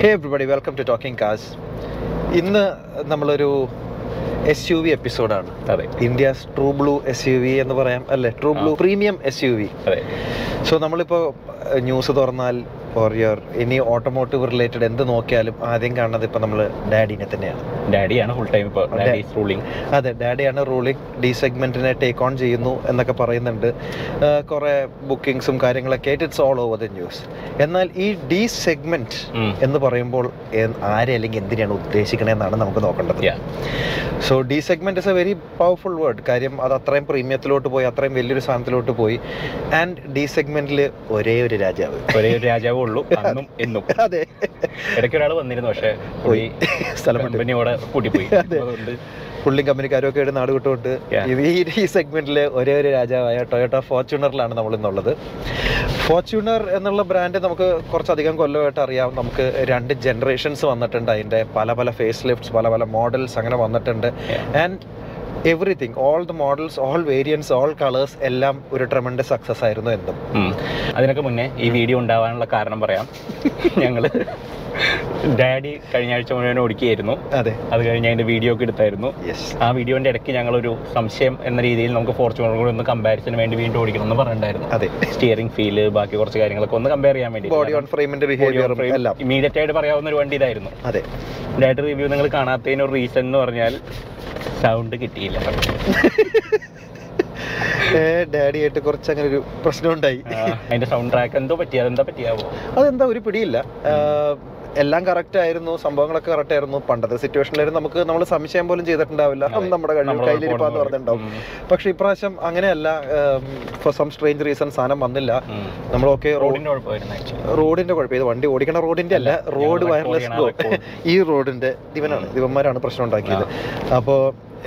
Hey everybody welcome to talking cars ഇന്ന് നമ്മളൊരു S U V എപ്പിസോഡാണ് അതെ. India's true blue S U V എന്ന് പറയാം അല്ലെ? True blue premium S U V അതെ. സോ നമ്മളിപ്പോ ന്യൂസ് തുറന്നാൽ ഫോർ യുവർ ഇനി ഓട്ടോമോട്ടീവ് റിലേറ്റഡ് എന്ത് നോക്കിയാലും ആദ്യം കാണുന്നത് ഇപ്പൊ നമ്മൾ ഡാഡിനെ തന്നെയാണ്. ഡാഡിയാണ് ഫുൾ ടൈം ഇപ്പോൾ. ഡാഡി റൂളിംഗ് അതെ ഡാഡിയാണ് റൂളിംഗ് ഡി സെഗ്മെന്റിനെ ടേക്ക് ഓൺ ചെയ്യുന്നു എന്നൊക്കെ പറയുന്നുണ്ട്. കുറെ ബുക്കിംഗ്സും കാര്യങ്ങളൊക്കെ ആയിട്ട് it's all over the news എന്നാൽ ഈ ഡി സെഗ്മെന്റ് എന്ന് പറയുമ്പോൾ ആരെ അല്ലെങ്കിൽ എന്തിനാണ് ഉദ്ദേശിക്കണതെന്നാണ് നമുക്ക് നോക്കേണ്ടത്. So D segment is a very powerful word കാര്യം അത് അത്രയും പ്രീമിയത്തിലോട്ട് പോയി അത്രയും വലിയൊരു സാധനത്തിലോട്ട് പോയി. ആൻഡ് ഡി സെഗ്മെന്റിൽ ഒരേ ഒരു രാജാവ്. ഒരേ ഒരു രാജാവേ ഉള്ളൂ അന്നും എന്നും. അതെ. ഇടയ്ക്ക് ഒരാൾ വന്നിരുന്നു പക്ഷേ പോയി. സ്ഥലം കൂട്ടിപ്പോയി. അതുകൊണ്ട് പുള്ളി കമ്പനിക്കാരും ഒക്കെ ആയിട്ട് നാട് വിട്ടുകൊണ്ട് ഈ ഈ സെഗ്മെന്റിലെ ഒരേ ഒരു രാജാവായ ടൊയോട്ട ഫോർച്യൂണറിലാണ് നമ്മൾ ഇന്നുള്ളത് ഫോർച്യൂണർ എന്നുള്ള ബ്രാൻഡ് നമുക്ക് കുറച്ചധികം കൊല്ലമായിട്ട് അറിയാം. നമുക്ക് രണ്ട് ജനറേഷൻസ് വന്നിട്ടുണ്ട്. അതിന്റെ പല പല ഫേസ് ലിഫ്റ്റ്സ് പല പല മോഡൽസ് അങ്ങനെ വന്നിട്ടുണ്ട്. And everything all the models all variants all colours എല്ലാം ഒരു ട്രമൻഡ് സക്സസ് ആയിരുന്നു എന്തും. അതിനൊക്കെ മുന്നേ ഈ വീഡിയോ ഉണ്ടാവാനുള്ള കാരണം പറയാം. ഞങ്ങൾ ഡാഡി കഴിഞ്ഞ ആഴ്ച മുഴുവൻ ഓടിക്കുകയായിരുന്നു അതെ. അത് കഴിഞ്ഞ് അതിന്റെ വീഡിയോ ഒക്കെ എടുത്തായിരുന്നു. ആ വീഡിയോന്റെ ഇടയ്ക്ക് ഞങ്ങൾ ഒരു സംശയം എന്ന രീതിയിൽ നമുക്ക് ഫോർച്യൂണർ കൂടെ ഒന്ന് കമ്പാരിസന് വേണ്ടി വീണ്ടും ഓടിക്കണം എന്ന് പറഞ്ഞിട്ടുണ്ടായിരുന്നു. അതെ. സ്റ്റിയറിംഗ് ഫീൽ ബാക്കി കുറച്ച് കാര്യങ്ങളൊക്കെ ഒന്ന് കമ്പയർ ചെയ്യാൻ വേണ്ടി ബോഡി ഓൺ ഫ്രെയിമിന്റെ ബിഹേവിയറും എല്ലാം. ഇമീഡിയറ്റ് ആയിട്ട് പറയാവുന്ന ഒരു വണ്ടി ഇതായിരുന്നു. അതെ. ഡാഡി റിവ്യൂ നിങ്ങൾ കാണാത്തതിന് ഒരു റീസൺ എന്ന് പറഞ്ഞാൽ സൗണ്ട് കിട്ടിയില്ല. ഡാഡി ആയിട്ട് കുറച്ച് അങ്ങനെ ഒരു പ്രശ്നം ഉണ്ടായി അതിന്റെ സൗണ്ട് ട്രാക്ക് എന്തോ പറ്റി? അതെന്താ പറ്റിയാവോ? അതെന്താ ഒരു പിടിയില്ല. എല്ലാം കറക്റ്റ് ആയിരുന്നു സംഭവങ്ങളൊക്കെ കറക്റ്റ് ആയിരുന്നു. പണ്ടത്തെ സിറ്റുവേഷനിലായിരുന്നു നമുക്ക് നമ്മൾ സംശയം പോലും ചെയ്തിട്ടുണ്ടാവില്ല. നമ്മുടെ കയ്യിലിരിപ്പാന്ന് പറഞ്ഞിട്ടുണ്ടാവും. പക്ഷെ ഇപ്രാവശ്യം അങ്ങനെയല്ല. ഫോർ സം സ്ട്രേഞ്ച് റീസൺ സാധനം വന്നില്ല. നമ്മൾ നമ്മളൊക്കെ റോഡിന്റെ കുഴപ്പം. ഇത് വണ്ടി ഓടിക്കണ റോഡിന്റെ അല്ല റോഡ്. വയർലെസ്. ഈ റോഡിന്റെ ദിവനാണ് ദിവന്മാരാണ് പ്രശ്നം ഉണ്ടാക്കിയത്. അപ്പോൾ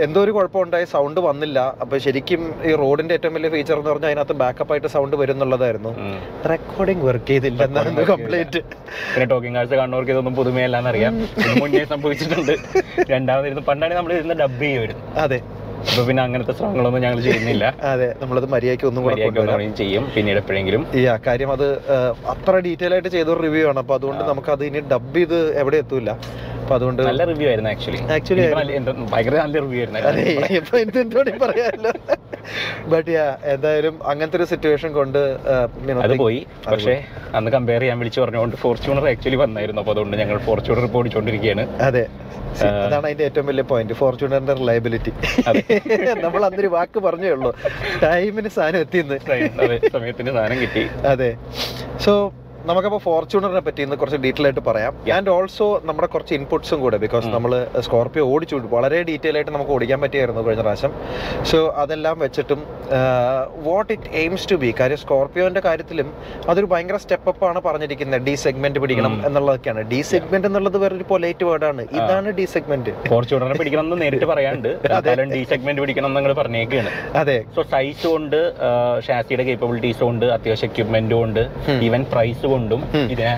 എന്തോ ഒരു കുഴപ്പമുണ്ടായി? സൗണ്ട് വന്നില്ല. അപ്പൊ ശരിക്കും ഈ റോഡിന്റെ ഏറ്റവും വലിയ ഫീച്ചർ എന്ന് പറഞ്ഞാൽ അതിനകത്ത് ബാക്കപ്പ് ആയിട്ട് സൗണ്ട് വരും എന്നുള്ളതായിരുന്നു റെക്കോർഡിംഗ് വർക്ക് ചെയ്തില്ല കംപ്ലൈന്റ് പിന്നെ ടോക്കിംഗ് കാഴ്ച കണ്ണൂർക്ക് ഇതൊന്നും പുതുമയല്ലാന്ന് അറിയാം ഇത് മുന്നേ സംഭവിച്ചിട്ടുണ്ട്. രണ്ടാമതിരുന്ന് പണ്ടാണ് നമ്മൾ ഇരുന്ന് ഡബ് ചെയ്യുമായിരുന്നു. അതെ. അപ്പൊ പിന്നെ അങ്ങനത്തെ ശ്രമങ്ങളൊന്നും ഞങ്ങൾ ചെയ്യുന്നില്ല. അതെ നമ്മളത് മര്യാദയ്ക്ക് ഒന്നും കൂടെ ചെയ്യും. പിന്നീട് എപ്പോഴെങ്കിലും. ഈ ആ കാര്യം അത് അത്ര ഡീറ്റെയിൽ ആയിട്ട് ചെയ്തൊരു റിവ്യൂ ആണ്. അപ്പൊ അതുകൊണ്ട് നമുക്ക് അത് ഇനി ഡബ് ചെയ്ത് എവിടെ എത്തൂല അപ്പൊ അതുകൊണ്ട് നല്ല റിവ്യൂ ആയിരുന്നു ആക്ച്വലി ആക്ച്വലി ഭയങ്കര നല്ല റിവ്യൂ ആയിരുന്നു പറയാമല്ലോ ബട്ട് എന്തായാലും അങ്ങനത്തെ ഒരു സിറ്റുവേഷൻ കൊണ്ട് അത് പോയി. പക്ഷേ അന്ന് കമ്പയർ ചെയ്യാൻ വിളിച്ചു പറഞ്ഞുകൊണ്ട് ഫോർച്യൂണർ ആക്ച്വലി വന്നായിരുന്നു. അപ്പൊ അതുകൊണ്ട് ഞങ്ങൾ ഫോർച്യൂണർ ഇപ്പോൾ ഓടിച്ചുകൊണ്ടിരിക്കുകയാണ് അതെ. അതാണ് അതിന്റെ ഏറ്റവും വലിയ പോയിന്റ് ഫോർച്യൂണറിന്റെ റിലയബിലിറ്റി അതെ. നമ്മൾ അന്നൊരു വാക്ക് പറഞ്ഞേ ഉള്ളൂ. ടൈമിന് സാധനം എത്തിയെന്ന്. സമയത്തിന് സാധനം കിട്ടി. അതെ. സോ നമുക്കപ്പോൾ ഫോർച്യൂണറിനെ പറ്റി ഇന്ന് കുറച്ച് ഡീറ്റെയിൽ ആയിട്ട് പറയാം. ആൻഡ് ഓൾസോ നമ്മുടെ കുറച്ച് ഇൻപുട്സും കൂടെ ബിക്കോസ്. നമ്മൾ സ്കോർപ്പിയോ ഓടിച്ചു. വളരെ ഡീറ്റെയിൽ ആയിട്ട് നമുക്ക് ഓടിക്കാൻ പറ്റിയായിരുന്നു കഴിഞ്ഞ പ്രാവശ്യം. സോ അതെല്ലാം വെച്ചിട്ടും what it aims to be കാര്യം സ്കോർപ്പിയോന്റെ കാര്യത്തിലും അതൊരു ഭയങ്കര സ്റ്റെപ്പ് ആണ് പറഞ്ഞിരിക്കുന്നത് ഡി സെഗ്മെന്റ് പിടിക്കണം. എന്നുള്ളതൊക്കെയാണ്. ഡി സെഗ്മെന്റ് എന്നുള്ളത് വേറൊരു പൊലൈറ്റ് വേർഡാണ് ഇതാണ് ഡി സെഗ്മെന്റ് ഫോർച്യൂണറിനെ പിടിക്കണം എന്ന് നേരിട്ട് പറയാണ്ട് ഡി സെഗ്മെന്റ് പിടിക്കണം എന്ന് നിങ്ങൾ പറഞ്ഞേക്കാണ്. അതെ. സോ സൈസ് കൊണ്ട് ഷാസിയുടെ കേപ്പബിലിറ്റീസ് ഉണ്ട് അത്യാവശ്യം എക്യുപ്മെന്റും കൊണ്ട് Hmm. ഈവൻ പ്രൈസ് കൊണ്ടും. ഇതിനെ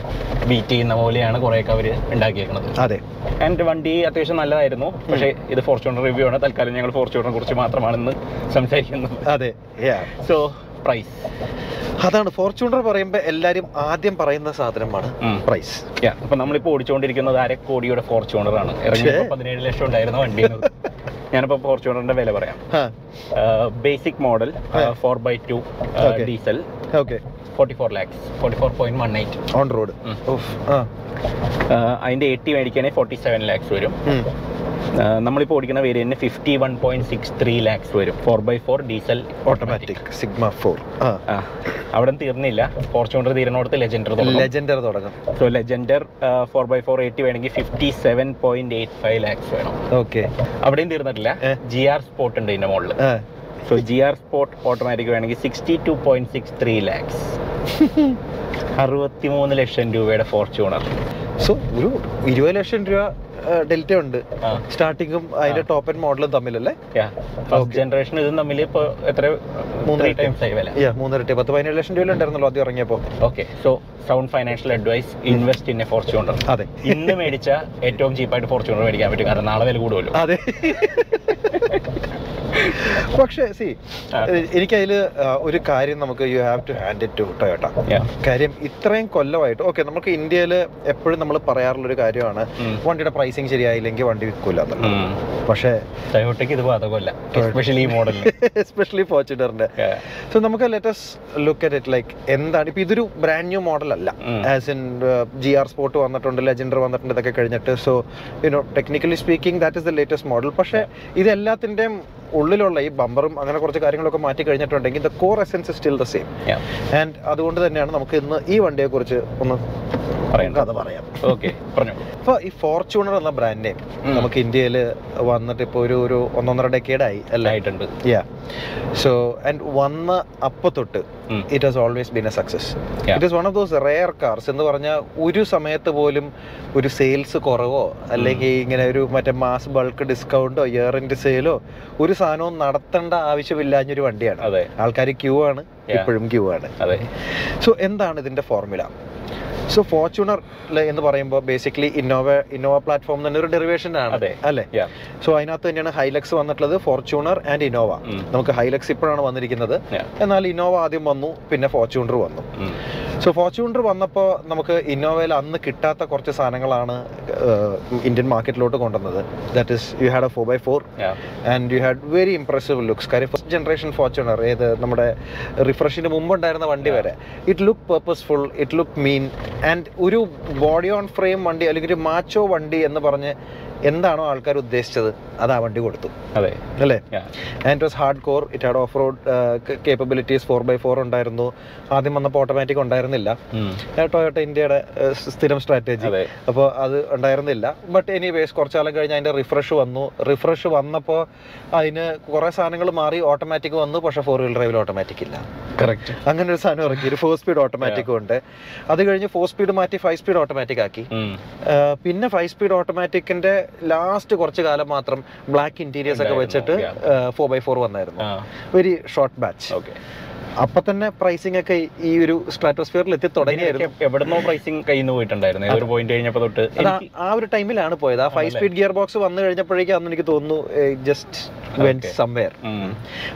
ബീറ്റ് ചെയ്യുന്ന പോലെയാണ് കുറെയൊക്കെ അവർ ഉണ്ടാക്കിയേക്കുന്നത് അതെ. ആൻഡ് വണ്ടി അത്യാവശ്യം നല്ലതായിരുന്നു. പക്ഷേ ഇത് ഫോർച്യൂണർ റിവ്യൂ ആണ്. തൽക്കാലം ഞങ്ങൾ ഫോർച്യൂണറിനെ കുറിച്ച് മാത്രമാണെന്ന് സംസാരിക്കുന്നത് അതെ. സോ പ്രൈസ് അതാണ്. ഫോർച്യൂണർ പറയുമ്പോൾ എല്ലാരും ആദ്യം പറയുന്ന സാധനമാണ് പ്രൈസ് അപ്പൊ നമ്മളിപ്പോ ഓടിച്ചുകൊണ്ടിരിക്കുന്നത് അര കോടിയുടെ ഫോർച്യൂണർ ആണ്? പതിനേഴ് ലക്ഷം ഉണ്ടായിരുന്ന വണ്ടിയാണ് ഞാനിപ്പോ ഫോർച്യൂണറിന്റെ വില പറയാം. Basic model four by two. Diesel. Okay forty four lakhs forty four point one eight on road അതിന്റെ എയ്റ്റി മേടിക്കുകയാണെങ്കിൽ ഫോർട്ടി സെവൻ ലാക്സ് വരും നമ്മളിപ്പോ ഓടിക്കുന്ന നമ്മളിപ്പോൾ ഓടിക്കുന്ന വേരിയന്റിന് fifty one point six three lakhs വരും four by four diesel automatic sigma four അവിടെ തീർന്നില്ല. ഫോർച്യൂണർ തീരുന്നിടത്ത് ലെജൻഡർ ലെജൻഡർ തുടങ്ങും. So Legender four by four eighty വേണമെങ്കിൽ fifty seven point eight five lakhs വേണം. ഓക്കെ അവിടെയും തീർന്നിട്ടില്ല. ഏ. ജി ആർ സ്പോട്ട് ഉണ്ട് ഇതിന്റെ മുകളിൽ so G R sport automatic വേണമെങ്കിൽ sixty two point six three lakhs അറുപത്തി മൂന്ന് ലക്ഷം രൂപയുടെ ഫോർച്യൂണർ സോ ഒരു ഇരുപത് ലക്ഷം രൂപ ഡെൽറ്റ ഉണ്ട്. സ്റ്റാർട്ടിങ്ങും അതിന്റെ ടോപ്പ് ആൻഡ് മോഡലും തമ്മിലല്ലേ? ജനറേഷൻ ഇതും തമ്മിൽ ഇപ്പോൾ എത്ര മൂന്നര പത്ത് പതിനേഴ് ലക്ഷം രൂപ ഉണ്ടായിരുന്നല്ലോ ആദ്യം ഇറങ്ങിയപ്പോൾ okay so sound financial advice invest in a Fortuner അതെ. ഇന്ന് മേടിച്ച ഏറ്റവും ചീപ്പായിട്ട് ഫോർച്യൂണർ മേടിക്കാൻ പറ്റും. കാരണം നാളെ വില കൂടുമല്ലോ. അതെ. പക്ഷേ സി എനിക്ക് എനിക്കതിൽ ഒരു കാര്യം നമുക്ക് you have to hand it to Toyota. കാര്യം ഇത്രയും കൊല്ലമായിട്ട് ഓക്കെ നമുക്ക് ഇന്ത്യയിൽ എപ്പോഴും നമ്മൾ പറയാറുള്ള ഒരു കാര്യമാണ്. വണ്ടിയുടെ പ്രൈസിങ് ശരിയായില്ലെങ്കിൽ വണ്ടി വിൽക്കൂല പക്ഷേ ടൊയോട്ടയ്ക്ക് ഇത് ബാധകമല്ല എസ്പെഷ്യലി ഈ മോഡലിന് എസ്പെഷ്യലി ഫോർച്യൂണറിന്റെ സോ നമുക്ക് latest look at it like എന്താണ് ഇപ്പൊ ഇതൊരു ബ്രാൻഡ് ന്യൂ മോഡൽ അല്ല. As in G R sport വന്നിട്ടുണ്ട് ലെജൻഡർ വന്നിട്ടുണ്ട് ഇതൊക്കെ കഴിഞ്ഞിട്ട്. So you know technically speaking that is the latest model പക്ഷേ ഇത് എല്ലാത്തിന്റെയും ഉള്ളിലുള്ള ഈ ബമ്പറും അങ്ങനെ കുറച്ച് കാര്യങ്ങളൊക്കെ മാറ്റി കഴിഞ്ഞിട്ടുണ്ടെങ്കിൽ the core essence still the same and അതുകൊണ്ട് തന്നെയാണ് നമുക്ക് ഇന്ന് ഈ വണ്ടിയെ കുറിച്ച് ഒന്ന്. കഥ പറയാം. ഓക്കെ പറഞ്ഞു ഇപ്പോൾ ഈ ഫോർച്യൂണർ എന്ന ബ്രാൻഡ് നെയിം നമുക്ക് ഇന്ത്യയിൽ വന്നിട്ട് ഇപ്പോൾ ഒരു ഒരു ഒന്നൊന്നര ഡെക്കേഡായി അല്ലേ? ആയിട്ടുണ്ട്. യാ സോ ആൻഡ് വന്ന അപ്പൊ തൊട്ട്. It has always been a success it is one of those rare cars എന്ന് പറഞ്ഞാൽ ഒരു സമയത്ത് പോലും ഒരു സെയിൽസ് കുറവോ അല്ലെങ്കിൽ ഇങ്ങനെ ഒരു മറ്റേ മാസ് ബൾക്ക് ഡിസ്കൗണ്ടോ ഇയർ ഇൻഡ് സെയിലോ ഒരു സാധനവും നടത്തേണ്ട ആവശ്യമില്ലാഞ്ഞൊരു വണ്ടിയാണ്. ആൾക്കാർ ക്യൂ ആണ്. ഇപ്പോഴും ക്യൂ ആണ്. സോ എന്താണ് ഇതിന്റെ ഫോർമുല സോ ഫോർച്യൂണർ എന്ന് പറയുമ്പോൾ ബേസിക്കലി ഇന്നോവ ഇന്നോവ പ്ലാറ്റ്ഫോം തന്നെ ഒരു ഡെറിവേഷൻ ആണ്. അല്ലേ. സോ അതിനകത്ത് തന്നെയാണ് ഹൈലക്സ് വന്നിട്ടുള്ളത് ഫോർച്യൂണർ ആൻഡ് ഇന്നോവ. നമുക്ക് ഹൈലക്സ് ഇപ്പോഴാണ് വന്നിരിക്കുന്നത്. എന്നാൽ ഇന്നോവ ആദ്യം വന്നു പിന്നെ ഫോർച്യൂണർ വന്നു. സോ ഫോർച്യൂണർ വന്നപ്പോൾ നമുക്ക് ഇന്നോവയിൽ അന്ന് കിട്ടാത്ത കുറച്ച് സാധനങ്ങളാണ് ഇന്ത്യൻ മാർക്കറ്റിലോട്ട് കൊണ്ടുവന്നത് that is you had a four by four. And you had very impressive looks കാര്യം ഫസ്റ്റ് ജനറേഷൻ ഫോർച്യൂണർ ഏത് നമ്മുടെ റിഫ്രഷിന് മുമ്പ് ഉണ്ടായിരുന്ന വണ്ടി. വരെ it look purposeful it look mean and ഒരു ബോഡി ഓൺ ഫ്രെയിം വണ്ടി അല്ലെങ്കിൽ ഒരു മാച്ചോ വണ്ടി എന്ന് പറഞ്ഞ് എന്താണോ ആൾക്കാർ ഉദ്ദേശിച്ചത് അത് ആ വണ്ടി കൊടുത്തു. അതെ. അല്ലേ. And it was hard core it had off road capabilities four by four ഉണ്ടായിരുന്നു. ആദ്യം വന്നപ്പോൾ ഓട്ടോമാറ്റിക് ഉണ്ടായിരുന്നില്ല. ടൊയോട്ട ഇന്ത്യയുടെ സ്ഥിരം സ്ട്രാറ്റജി അപ്പോൾ അത് ഉണ്ടായിരുന്നില്ല. ബട്ട് എനിവേസ് കുറച്ച് കാലം കഴിഞ്ഞ് അതിന്റെ റിഫ്രഷ് വന്നു. റിഫ്രഷ് വന്നപ്പോൾ അതിന് കുറേ സാധനങ്ങൾ മാറി ഓട്ടോമാറ്റിക് വന്നു. പക്ഷേ ഫോർ വീൽ ഡ്രൈവിൽ ഓട്ടോമാറ്റിക് ഇല്ല. കറക്റ്റ് അങ്ങനെ ഒരു സാധനം ഇറക്കി ഒരു ഫോർ സ്പീഡ് ഓട്ടോമാറ്റിക്കും ഉണ്ട്. അത് കഴിഞ്ഞ് ഫോർ സ്പീഡ് മാറ്റി ഫൈവ് സ്പീഡ് ഓട്ടോമാറ്റിക് ആക്കി. പിന്നെ ഫൈവ് സ്പീഡ് ഓട്ടോമാറ്റിക്കിന്റെ ലാസ്റ്റ് കുറച്ച് കാലം മാത്രം ബ്ലാക്ക് ഇന്റീരിയേഴ്സ് ഒക്കെ വെച്ചിട്ട് ഫോർ ബൈ ഫോർ വന്നായിരുന്നു. വെരി ഷോർട്ട് ബാച്ച് ഓക്കെ അപ്പൊ തന്നെ പ്രൈസിംഗ് ഒക്കെ ഈ ഒരു സ്ട്രാറ്റോസ്ഫിയറിൽ എത്തി തുടങ്ങിയായിരുന്നു. എവിടെന്നോ പ്രൈസിംഗ് കയ്യിൽ നിന്ന് പോയിട്ടുണ്ടായിരുന്നു ഒരു പോയിന്റ് കഴിഞ്ഞപ്പോ തൊട്ട് ആ- ഒരു ടൈമിലാണ് പോയത്. ആ ഫൈവ് സ്പീഡ് ഗിയർ ബോക്സ് വന്നു കഴിഞ്ഞപ്പോഴേക്കും അന്ന് എനിക്ക് തോന്നുന്നു ജസ്റ്റ് വെന്റ് സംവെയർ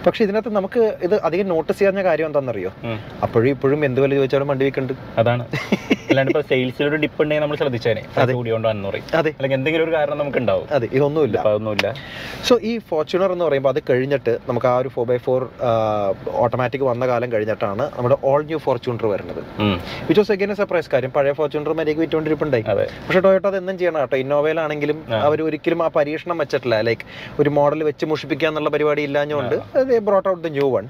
പക്ഷെ ഇതിനകത്ത് നമുക്ക് ഇത് അധികം നോട്ടീസ് ചെയ്യാൻ കാര്യം എന്താണെന്നറിയോ? അറിയോ അപ്പോഴും ഇപ്പോഴും എന്ത് വില ചോദിച്ചാലും വണ്ടി വിൽക്കുന്നുണ്ട് അതാണ്. അല്ലാണ്ട് ഇപ്പൊ സെയിൽസിൽ ഡിപ്പ് ഉണ്ടെങ്കിൽ നമ്മൾ ശ്രദ്ധിച്ചേനെ. അതെ. കൂടിയോണ്ടാന്ന് പറയും. അതെ. അല്ലെങ്കിൽ എന്തെങ്കിലും ഒരു കാരണം നമുക്ക് ഉണ്ടാവും അതെ ഇതൊന്നുമില്ല. അതൊന്നുമില്ല. സോ ഈ ഫോർച്യൂണർ എന്ന് പറയുമ്പോൾ അത് കഴിഞ്ഞിട്ട് നമുക്ക് ആ ഒരു ഫോർ ബൈ ഫോർ ഓട്ടോമാറ്റിക് വന്ന കാലം കഴിഞ്ഞിട്ടാണ് നമ്മുടെ ഓൾ ന്യൂ ഫോർച്യൂണർ വരുന്നത്. വിച്ച് വാസ് എഗൈൻ സർപ്രൈസ് കാര്യം. പഴയ ഫോർച്യൂണർ മര്യാദയ്ക്ക് വിറ്റുകൊണ്ടിരിപ്പുണ്ടായി. പക്ഷേ ടൊയോട്ട അത് എന്നും ചെയ്യണം കേട്ടോ. ഇന്നോവയിലാണെങ്കിലും അവർ ഒരിക്കലും ആ പരീക്ഷണം വെച്ചിട്ടില്ല. ലൈക്ക് ഒരു മോഡൽ വെച്ച് മുഷിപ്പിക്കുക എന്നുള്ള പരിപാടി ഇല്ലാഞ്ഞുകൊണ്ട് brought out the new one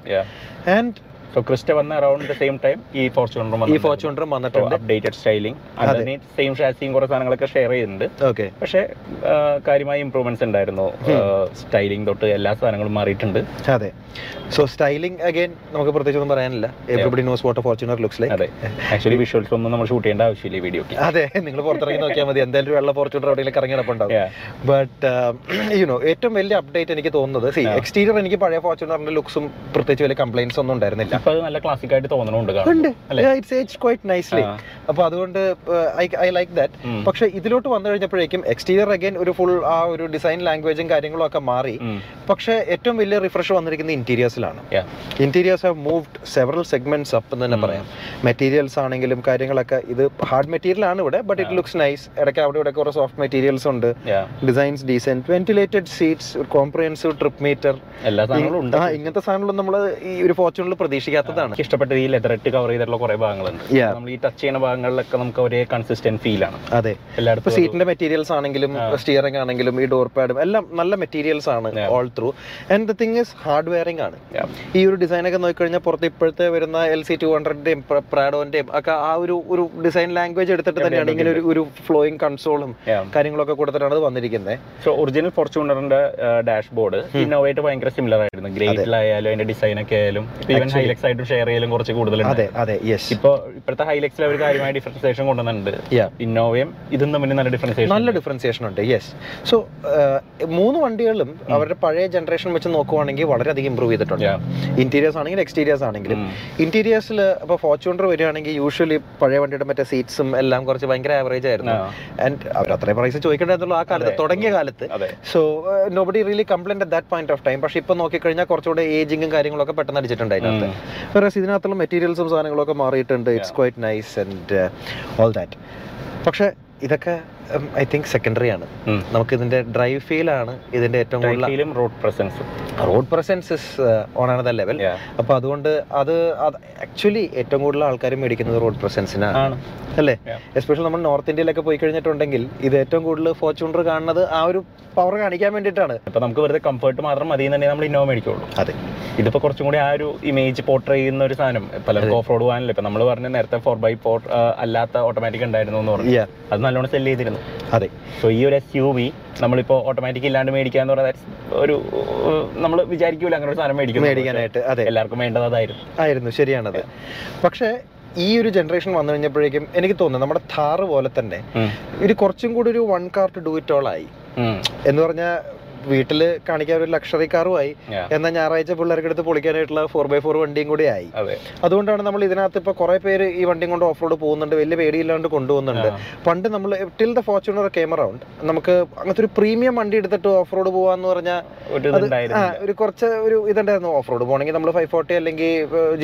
and so Crysta വന്ന അറൌണ്ട് ദ സെയിം ടൈം ഈ ഫോർച്യൂണറും ഈ ഫോർച്യൂണറും വന്നിട്ടുണ്ട്. അപ്ഡേറ്റഡ് സ്റ്റൈലിംഗ് അതിന് സെയിം ഷാസിയും കുറെ സാധനങ്ങളൊക്കെ ഷെയർ ചെയ്യുന്നുണ്ട് ഓക്കെ പക്ഷേ കാര്യമായ ഇമ്പ്രൂവ്മെന്റ്സ് ഉണ്ടായിരുന്നു. സ്റ്റൈലിംഗ് തൊട്ട് എല്ലാ സാധനങ്ങളും മാറിയിട്ടുണ്ട്. അതെ. സോ സ്റ്റൈലിംഗ് അഗൈൻ നമുക്ക് പ്രത്യേകിച്ച് ഒന്നും പറയാനില്ല. Everybody knows what Fortuner looks like അതെ. ആക്ച്വലി വിഷ്വൽസ് ഒന്നും നമ്മൾ ഷൂട്ട് ചെയ്യേണ്ട ആവശ്യമില്ല ഈ വീഡിയോക്ക് അതെ. നിങ്ങൾ പുറത്തിറങ്ങി നോക്കിയാൽ മതി. എന്തായാലും വെള്ള ഫോർച്യൂണർ എവിടെയെങ്കിലും കറങ്ങിടപ്പുണ്ടാവും ബട്ട് യുനോ ഏറ്റവും വലിയ അപ്ഡേറ്റ് എനിക്ക് തോന്നുന്നത്. സി. എക്സ്റ്റീരിയർ എനിക്ക് പഴയ ഫോർച്യൂണറിന്റെ ലുക്സും പ്രത്യേകിച്ച് വലിയ കംപ്ലൈൻസ് ഒന്നും ഉണ്ടായിരുന്നില്ല. അത് നല്ല ക്ലാസിക് ആയിട്ട് തോന്നുന്നുണ്ട്. അപ്പൊ അതുകൊണ്ട് ഐ ലൈക്ക് ദാറ്റ് പക്ഷെ ഇതിലോട്ട് വന്നു കഴിഞ്ഞപ്പോഴേക്കും എക്സ്റ്റീരിയർ അഗൈൻ ഒരു ഫുൾ ആ ഒരു ഡിസൈൻ ലാംഗ്വേജും കാര്യങ്ങളും ഒക്കെ മാറി. പക്ഷെ ഏറ്റവും വലിയ റിഫ്രഷ് വന്നിരിക്കുന്നത് ഇന്റീരിയേഴ്സിലാണ്. Interiors have moved several segments up എന്ന് തന്നെ പറയാം. മെറ്റീരിയൽസ് ആണെങ്കിലും കാര്യങ്ങളൊക്കെ ഇത് ഹാർഡ് മെറ്റീരിയൽ ആണ് ഇവിടെ ബട്ട് ഇറ്റ് ലുക്സ് നൈസ് ഇടയ്ക്ക് അവിടെ ഇവിടെ കുറെ സോഫ്റ്റ് മെറ്റീരിയൽസ് ഉണ്ട്. Designs decent ventilated seats comprehensive trip meter ഇങ്ങനത്തെ സാധനങ്ങളും നമ്മൾ ഈ ഒരു ഫോർച്യൂണിൽ പ്രതീക്ഷിക്കാത്തതാണ് ഇഷ്ടപ്പെട്ട ഈ ലെതറിട്ട് കവർ ചെയ്തിട്ടുള്ള കുറെ ഭാഗങ്ങളുണ്ട്. Yeah. നമ്മൾ ഈ ടച്ച് ചെയ്യുന്ന ഭാഗങ്ങളിലൊക്കെ നമുക്ക് ഒരേ കൺസിസ്റ്റന്റ് ഫീൽ ആണ്. അതെ. എല്ലായിടത്തും സീറ്റിന്റെ മെറ്റീരിയൽസ് ആണെങ്കിലും സ്റ്റിയറിംഗ് ആണെങ്കിലും ഈ ഡോർ പാഡും എല്ലാം നല്ല മെറ്റീരിയൽസ് ആണ് all through and the thing is hard wearing ആണ്. ഈ ഒരു ഡിസൈൻ ഒക്കെ നോക്കിക്കഴിഞ്ഞാൽ പുറത്ത് ഇപ്പോഴത്തെ വരുന്ന എൽ സി ടു ഹൺഡ്രഡിന്റെയും പ്രാഡോന്റെയും ഒക്കെ ആ ഒരു ഒരു ഡിസൈൻ ലാംഗ്വേജ് എടുത്തിട്ട് തന്നെയാണ് ഇങ്ങനെ ഒരു ഒരു ഫ്ലോയിങ് കൺസോളും കാര്യങ്ങളൊക്കെ കൊടുത്തിട്ടാണ് അത് വന്നിരിക്കുന്നത് സോ ഒറിജിനൽ ഫോർച്യൂണറിന്റെ ഡാഷ്ബോർഡ് ഇന്നോവേറ്റ് ഭയങ്കര സിമിലർ ആയിരുന്നു. ഗ്രേറ്റിലായാലും അതിന്റെ ഡിസൈൻ ഒക്കെ ആയാലും ഈവൻ. ഹൈലക്സ് ഹൈലക്സ് ആയിട്ട് ഷെയർ ചെയ്യലും കുറച്ച് കൂടുതലുണ്ട്. അതെ അതെ യെസ് ഇപ്പൊ ഇപ്പോഴത്തെ ഹൈലക്സിൽ അവർ കാര്യമായ ഡിഫറൻസിയേഷൻ കൊണ്ടുവന്നിട്ടുണ്ട്. Yeah. ഇന്നോവയും ഇതും തമ്മിൽ നല്ല ഡിഫറൻസിയേഷൻ നല്ല ഡിഫറൻസിയേഷൻ ഉണ്ട് യെസ് സോ മൂന്ന് വണ്ടികളും അവരുടെ പഴയ ജനറേഷൻ വെച്ച് നോക്കുവാണെങ്കിൽ വളരെയധികം ഇമ്പ്രൂവ് ചെയ്തിട്ടുണ്ട്. ഇന്റീരിയേഴ്സ് ആണെങ്കിലും എക്സ്റ്റീരിയേഴ്സ് ആണെങ്കിലും. ഇന്റീരിയേഴ്സിൽ ഇപ്പോൾ ഫോർച്യൂണർ വരികയാണെങ്കിൽ യൂഷ്വലി പഴയ വണ്ടിയുടെ മറ്റേ സീറ്റ്സും എല്ലാം കുറച്ച് ഭയങ്കര ആവറേജ് ആയിരുന്നു. ആൻഡ് അവർ അത്രയും പ്രൈസ് ചോദിക്കേണ്ടതുള്ളൂ ആ കാലത്ത് തുടങ്ങിയ കാലത്ത്. So nobody really complained at that point of time പക്ഷേ ഇപ്പോൾ നോക്കിക്കഴിഞ്ഞാൽ കുറച്ചുകൂടെ ഏജിങ്ങും കാര്യങ്ങളൊക്കെ പെട്ടെന്ന് അടിച്ചിട്ടുണ്ട് അതിനകത്ത്. വേറെ ഇതിനകത്തുള്ള മെറ്റീരിയൽസും സാധനങ്ങളൊക്കെ മാറിയിട്ടുണ്ട്. It's quite nice and all that പക്ഷേ ഇതൊക്കെ ഐ തിങ്ക് സെക്കൻഡറി ആണ്. നമുക്ക് ഇതിന്റെ ഡ്രൈവ് ഫീൽ ആണ് ഇതിന്റെ ഏറ്റവും കൂടുതൽ road presence road presence is on ആണ് ലെവൽ അപ്പൊ അതുകൊണ്ട് അത് ആക്ച്വലി ഏറ്റവും കൂടുതൽ ആൾക്കാർ മേടിക്കുന്നത് റോഡ് പ്രസൻസിനാണ് അല്ലേ. എസ്പെഷ്യലി നമ്മൾ നോർത്ത് ഇന്ത്യയിലൊക്കെ പോയി കഴിഞ്ഞിട്ടുണ്ടെങ്കിൽ ഇത് ഏറ്റവും കൂടുതൽ ഫോർച്യൂണർ കാണുന്നത് ആ ഒരു പവർ കാണിക്കാൻ വേണ്ടിയിട്ടാണ്. ഇപ്പൊ നമുക്ക് വെറുതെ കംഫർട്ട് മാത്രം മതി തന്നെ നമ്മൾ ഇന്നോവ മേടിക്കുള്ളൂ. അതെ. ഇതിപ്പോ കുറച്ചും കൂടി ആ ഒരു ഇമേജ് പോർട്ട്രേ ചെയ്യുന്ന ഒരു സാധനം. പലർക്കും ഓഫ് റോഡ് പോകാനല്ലേ? ഇപ്പൊ നമ്മൾ പറഞ്ഞ നേരത്തെ ഫോർ ബൈ ഫോർ അല്ലാത്ത ഓട്ടോമാറ്റിക് ഉണ്ടായിരുന്നു എന്ന് പറഞ്ഞു. അത് നല്ലോണം സെല്ല് ചെയ്തിരുന്നു. അതെ. സോ ഈ ഒരു എസ് യു വി നമ്മളിപ്പോ ഓട്ടോമാറ്റിക് ഇല്ലാണ്ട് മേടിക്കുക എന്ന് പറഞ്ഞാൽ ഒരു നമ്മൾ വിചാരിക്കൂല അങ്ങനെ ഒരു സാധനം മേടിക്കും മേടിക്കാനായിട്ട് അതെ. എല്ലാവർക്കും വേണ്ടത് അതായിരുന്നു. ആയിരുന്നു ശരിയാണത്. പക്ഷേ ഈ ഒരു ജനറേഷൻ വന്നു കഴിഞ്ഞപ്പോഴേക്കും എനിക്ക് തോന്നുന്നു നമ്മുടെ ഥാറ് പോലെ തന്നെ. ഇത് കുറച്ചും കൂടി ഒരു one car to do it all ആയി. എന്ന് പറഞ്ഞാൽ വീട്ടിൽ കാണിക്കാൻ ഒരു ലക്ഷറി കാറുമായി. എന്നാൽ ഞായറാഴ്ച പിള്ളേർക്ക് എടുത്ത് പൊളിക്കാനായിട്ടുള്ള ഫോർ ബൈ ഫോർ വണ്ടിയും കൂടി ആയി. അതുകൊണ്ടാണ് നമ്മൾ ഇതിനകത്ത് ഇപ്പൊ കുറെ പേര് ഈ വണ്ടിയും കൊണ്ട് ഓഫ് റോഡ് പോകുന്നുണ്ട്. വലിയ പേടിയില്ലാണ്ട് കൊണ്ടുപോകുന്നുണ്ട്. പണ്ട് നമ്മൾ till the Fortuner came around നമുക്ക് അങ്ങനത്തെ ഒരു പ്രീമിയം വണ്ടി എടുത്തിട്ട് ഓഫ് റോഡ് പോവാന്ന് പറഞ്ഞാൽ ഒരു കുറച്ച് ഒരു ഇതുണ്ടായിരുന്നു ഓഫ് റോഡ് പോകണമെങ്കിൽ നമ്മൾ ഫൈവ് ഫോർട്ടി അല്ലെങ്കിൽ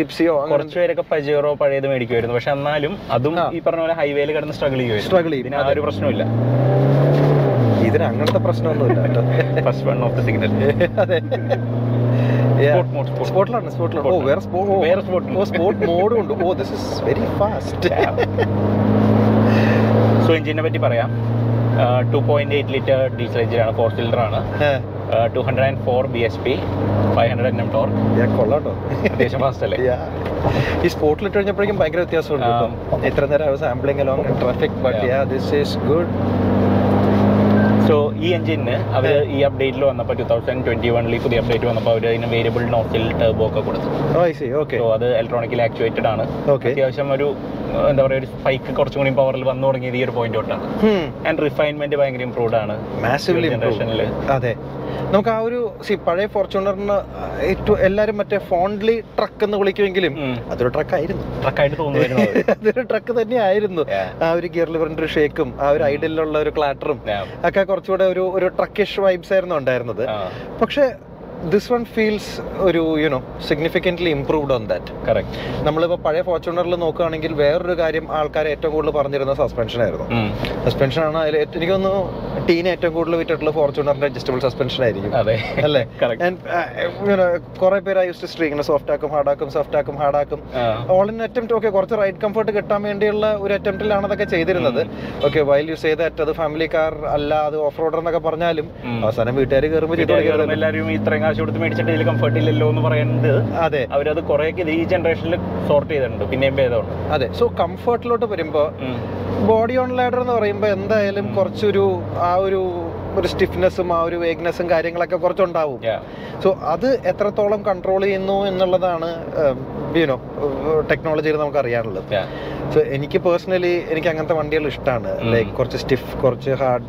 ജിപ്സിയോ കുറച്ച് പേരൊക്കെ പജേറോ പഴയത് മേടിക്കുമായിരുന്നു. പക്ഷെ എന്നാലും അതും ഈ പറഞ്ഞ പോലെ ഹൈവേയിൽ കിടന്ന് സ്ട്രഗിൾ ചെയ്യുമായിരുന്നു. സ്ട്രഗിൾ ചെയ്യും. ഇതിന് ആ ഒരു പ്രശ്നമില്ല ഇതിന് അങ്ങനത്തെ പ്രശ്നമൊന്നുമില്ല first one of the signal അതെ. സ്പോർട്ടിലാണ് സ്പോർട്ടിലാണ് ഓ വേറെ വേറെ sport ഓ സ്പോർട്ട് മോഡും ഉണ്ട്. ഓ this is very fast so എഞ്ചിനെ പറ്റി പറയാം. Two point eight litre diesel എഞ്ചിനാണ് ഫോർ സിലിണ്ടർ ആണ്. Two hundred and four B S P five hundred N M torque കൊള്ളാട്ടോ അത്യാവശ്യം ഫാസ്റ്റ് അല്ലേ? ഈ സ്പോട്ടിൽ ഇട്ട് കഴിഞ്ഞപ്പോഴേക്കും ഭയങ്കര വ്യത്യാസമുണ്ട്. ഇത്ര നേരം sampling along traffic but this is good so ഈ എഞ്ചിന് അവർ ഈ അപ്ഡേറ്റിൽ വന്നപ്പോൾ ടൂ തൗസൻഡ് ട്വന്റി വണ്ണിൽ പുതിയ അപ്ഡേറ്റ് വന്നപ്പോൾ അവർ അതിന് വേരിയബിൾ നോസിൽ ടർബോ ഒക്കെ കൊടുത്തു. സോ അത് ഇലക്ട്രോണിക്കലി ആക്ച്വേറ്റഡ് ആണ്. ഓക്കെ അത്യാവശ്യം ഒരു എന്താ പറയുക ഒരു സ്പൈക്ക് കുറച്ചും കൂടി പവറിൽ വന്നു തുടങ്ങിയത് ഈ ഒരു പോയിന്റ് തൊട്ടാണ്. ആൻഡ് റിഫൈൻമെന്റ് ഭയങ്കര ഇംപ്രൂവ്ഡ് ആണ്. ജനറേഷനിൽ അതെ. നമുക്ക് ആ ഒരു സി പഴയ ഫോർച്യൂണറിന് ഏറ്റവും എല്ലാരും മറ്റേ ഫോൺലി ട്രക്ക് എന്ന് വിളിക്കുമെങ്കിലും അതൊരു ട്രക്ക് ആയിരുന്നു. ട്രക്കായിട്ട് തോന്നുമായിരുന്നു അത്. അതൊരു ട്രക്ക് തന്നെ ആയിരുന്നു ആ ഒരു ഗിയർ ലിവറിന്റെ ഷേക്കും ആ ഒരു ഐഡിലുള്ള ഒരു ക്ലാറ്ററും. ഒക്കെ കുറച്ചുകൂടെ ഒരു ഒരു ട്രക്കിഷ് വൈബ്സ് ആയിരുന്നു ഉണ്ടായിരുന്നത്. പക്ഷേ ദിസ് വൺ ഫീൽസ് ഒരു you know significantly improved on that correct നമ്മളിപ്പോൾ പഴയ ഫോർച്യൂണറിൽ നോക്കുകയാണെങ്കിൽ വേറൊരു കാര്യം ആൾക്കാർ ഏറ്റവും കൂടുതൽ പറഞ്ഞിരുന്ന സസ്പെൻഷൻ ആയിരുന്നു. സസ്പെൻഷൻ ആണ് അതിൽ എനിക്കൊന്ന് ടീൻ ഏറ്റവും കൂടുതൽ വിറ്റിട്ടുള്ള ഫോർച്യൂണറിന്റെ അഡ്ജസ്റ്റബിൾ സസ്പെൻഷൻ ആയിരിക്കും. അല്ലേ? Correct. കുറെ പേര് യൂസ് ടു സോഫ്റ്റ് ആക്കും ഹാർഡ് ആക്കും സോഫ്റ്റ് ആക്കും ഹാർഡ് ആക്കും. ഓൾ ഇൻ അറ്റംപ്റ്റ് ഓക്കെ കുറച്ച് റൈഡ് കംഫർട്ട് കിട്ടാൻ വേണ്ടിയുള്ള ഒരു അറ്റംപ്റ്റിലാണ് അതൊക്കെ ചെയ്തിരുന്നത്. ഓക്കെ വൈൽ യൂസ് ചെയ്ത് അത് ഫാമിലി കാർ അല്ല അത് ഓഫ് റോഡർ എന്നൊക്കെ പറഞ്ഞാലും. അവസാനം വീട്ടുകാർ കയറുമ്പോൾ ചെയ്തു കാശ് കൊടുത്ത് മേടിച്ചിട്ട് ഇതിൽ കംഫർട്ട് ഇല്ലല്ലോ എന്ന് പറയുന്നത് അതെ. അവരത് കുറേയൊക്കെ ഇത് ഈ ജനറേഷനിൽ സോർട്ട് ചെയ്തിട്ടുണ്ട് പിന്നെയും ഭേദമുണ്ട്. അതെ. സോ കംഫർട്ടിലോട്ട് വരുമ്പോൾ ബോഡി ഓൺ ലാഡർ എന്ന് പറയുമ്പോൾ എന്തായാലും കുറച്ചൊരു ആ ഒരു ഒരു സ്റ്റിഫ്നെസ്സും ആ ഒരു വേഗ്നെസ്സും കാര്യങ്ങളൊക്കെ കുറച്ചുണ്ടാവും. സോ അത് എത്രത്തോളം കൺട്രോൾ ചെയ്യുന്നു എന്നുള്ളതാണ് യുനോ ടെക്നോളജിയിൽ നമുക്ക് അറിയാനുള്ളത്. സോ എനിക്ക് പേഴ്സണലി എനിക്ക് അങ്ങനത്തെ വണ്ടികൾ ഇഷ്ടമാണ് ലൈക്ക് കുറച്ച് സ്റ്റിഫ് കുറച്ച് ഹാർഡ്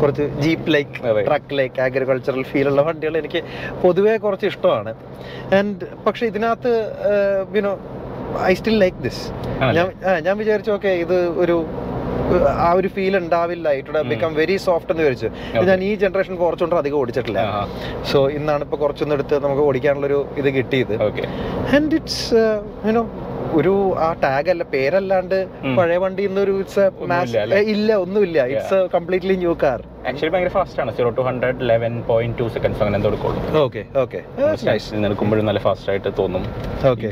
കുറച്ച് jeep like. Truck like agricultural ഉള്ള വണ്ടികൾ എനിക്ക് പൊതുവേ കുറച്ച് ഇഷ്ടമാണ്. ആൻഡ് പക്ഷെ ഇതിനകത്ത് വിനോ ഐ സ്റ്റിൽ ലൈക്ക് ദിസ്? ഞാൻ ഞാൻ വിചാരിച്ചു ഓക്കെ ഇത് ഒരു ആ ഒരു ഫീൽ ഉണ്ടാവില്ല. ഇറ്റ്. ബിക്കം വെരി സോഫ്റ്റ് എന്ന് വിചാരിച്ചു. ഞാൻ ഈ ജനറേഷൻ കുറച്ചുകൊണ്ട് അധികം ഓടിച്ചിട്ടില്ല. സോ ഇന്നാണ് ഇപ്പൊ കുറച്ചൊന്നും എടുത്ത് നമുക്ക് ഓടിക്കാനുള്ളൊരു ഇത് കിട്ടിയത്. ആൻഡ് ഇറ്റ്സ് യുനോ ഒരു ആ ടാഗ് അല്ല പേരല്ലാണ്ട് പഴയ വണ്ടി ഇന്നൊരു ഇറ്റ്സ് ഇല്ല ഒന്നുമില്ല. It's completely new car actually ഭയങ്കര ഫാസ്റ്റ് ആണ്. Zero to hundred eleven point two seconds അങ്ങനെ എന്തോ കൊടുക്കുള്ളൂ ഓക്കെ ഓക്കെ നിൽക്കുമ്പോഴും നല്ല ഫാസ്റ്റ് ആയിട്ട് തോന്നും.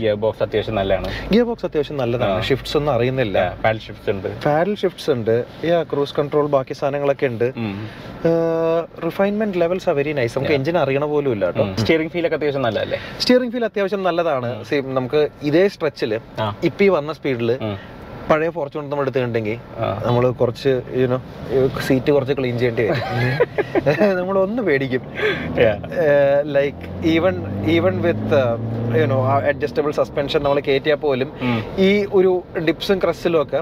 ഗിയർ ബോക്സ് അത്യാവശ്യം നല്ലതാണ്. ഗിയർ ബോക്സ് അത്യാവശ്യം നല്ലതാണ്. ഷിഫ്റ്റ്സ് ഒന്നും അറിയുന്നില്ല. പാഡൽ ഷിഫ്റ്റ്സ് ഉണ്ട്. പാഡൽ ഷിഫ്റ്റ്സ് ഉണ്ട്. ക്രൂസ് കൺട്രോൾ ബാക്കി സാധനങ്ങളൊക്കെ ഉണ്ട്. റിഫൈൻമെന്റ് ലെവൽസ് വെരി നൈസ് നമുക്ക് എഞ്ചിൻ അറിയണ പോലും ഇല്ല കേട്ടോ. സ്റ്റിയറിംഗ് ഫീൽ ഒക്കെ അത്യാവശ്യം നല്ലതല്ലേ? സ്റ്റിയറിംഗ് ഫീൽ അത്യാവശ്യം നല്ലതാണ്. സെയിം നമുക്ക് ഇതേ സ്ട്രെച്ചിൽ. ഇപ്പൊ വന്ന സ്പീഡിൽ ഉം. പഴയ ഫോർച്യൂൺ നമ്മൾ എടുത്തിട്ടുണ്ടെങ്കിൽ. നമ്മൾ കുറച്ച് യുനോ സീറ്റ് കുറച്ച് ക്ലീൻ ചെയ്യേണ്ടി വരും നമ്മൾ ഒന്ന് പേടിക്കും. Like even even with you know adjustable suspension നമ്മൾ കയറ്റിയാൽ പോലും. ഈ ഒരു ഡിപ്സും ക്രസ്സിലും ഒക്കെ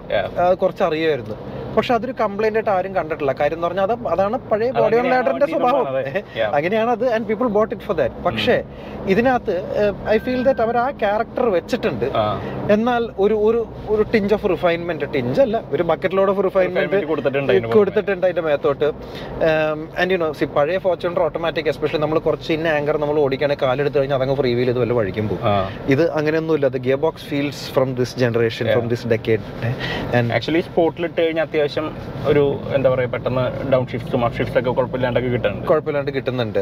കുറച്ച് അറിയുമായിരുന്നു പക്ഷെ അതൊരു കംപ്ലൈന്റ് ആയിട്ട് ആരും കണ്ടിട്ടില്ല. കാര്യം എന്ന് പറഞ്ഞാൽ അത് അതാണ് പഴയ ബോഡി ഓൺ ലാഡറിന്റെ സ്വഭാവം. അങ്ങനെയാണ് അത് and people bought it for that പക്ഷേ ഇതിനകത്ത് ഐ ഫീൽ ദാറ്റ് അവർ ആ ക്യാരക്ടർ വെച്ചിട്ടുണ്ട്. എന്നാൽ ഒരു ഒരു ഒരു ടിഞ്ച് ഓഫ് റിഫൈൻമെന്റ് ടിഞ്ച് അല്ല ഒരു ബക്കറ്റ് ലോഡ് ഓഫ് റിഫൈൻമെന്റ് കൊടുത്തിട്ടുണ്ട് അതിന്റെ മേത്തോട്ട്. ആൻഡ് യു നോ സി പഴയ ഫോർച്യൂണർ ഓട്ടോമാറ്റിക് എസ്പെഷ്യലി നമ്മൾ കുറച്ച് ഇന്ന ആങ്കർ നമ്മൾ ഓടിക്കുകയാണെങ്കിൽ കാലെടുത്ത് കഴിഞ്ഞാൽ അതങ്ങ് ഫ്രീ വീൽ ഇത് വല്ല വഴിക്കും പോകും. ഇത് അങ്ങനെയൊന്നുമില്ല. അത് gear box feels from this generation from this decade actually സ്പോട്ടിൽ ഇട്ട് കഴിഞ്ഞാൽ അത്യാവശ്യം ഒരു എന്താ പറയുക പെട്ടെന്ന് ഡൗൺ ഷിഫ്റ്റ്സും അപ്പ് ഷിഫ്റ്റ്സ് ഒക്കെ കുഴപ്പമില്ലാണ്ടൊക്കെ കിട്ടുന്നുണ്ട്. കുഴപ്പമില്ലാണ്ട് കിട്ടുന്നുണ്ട്.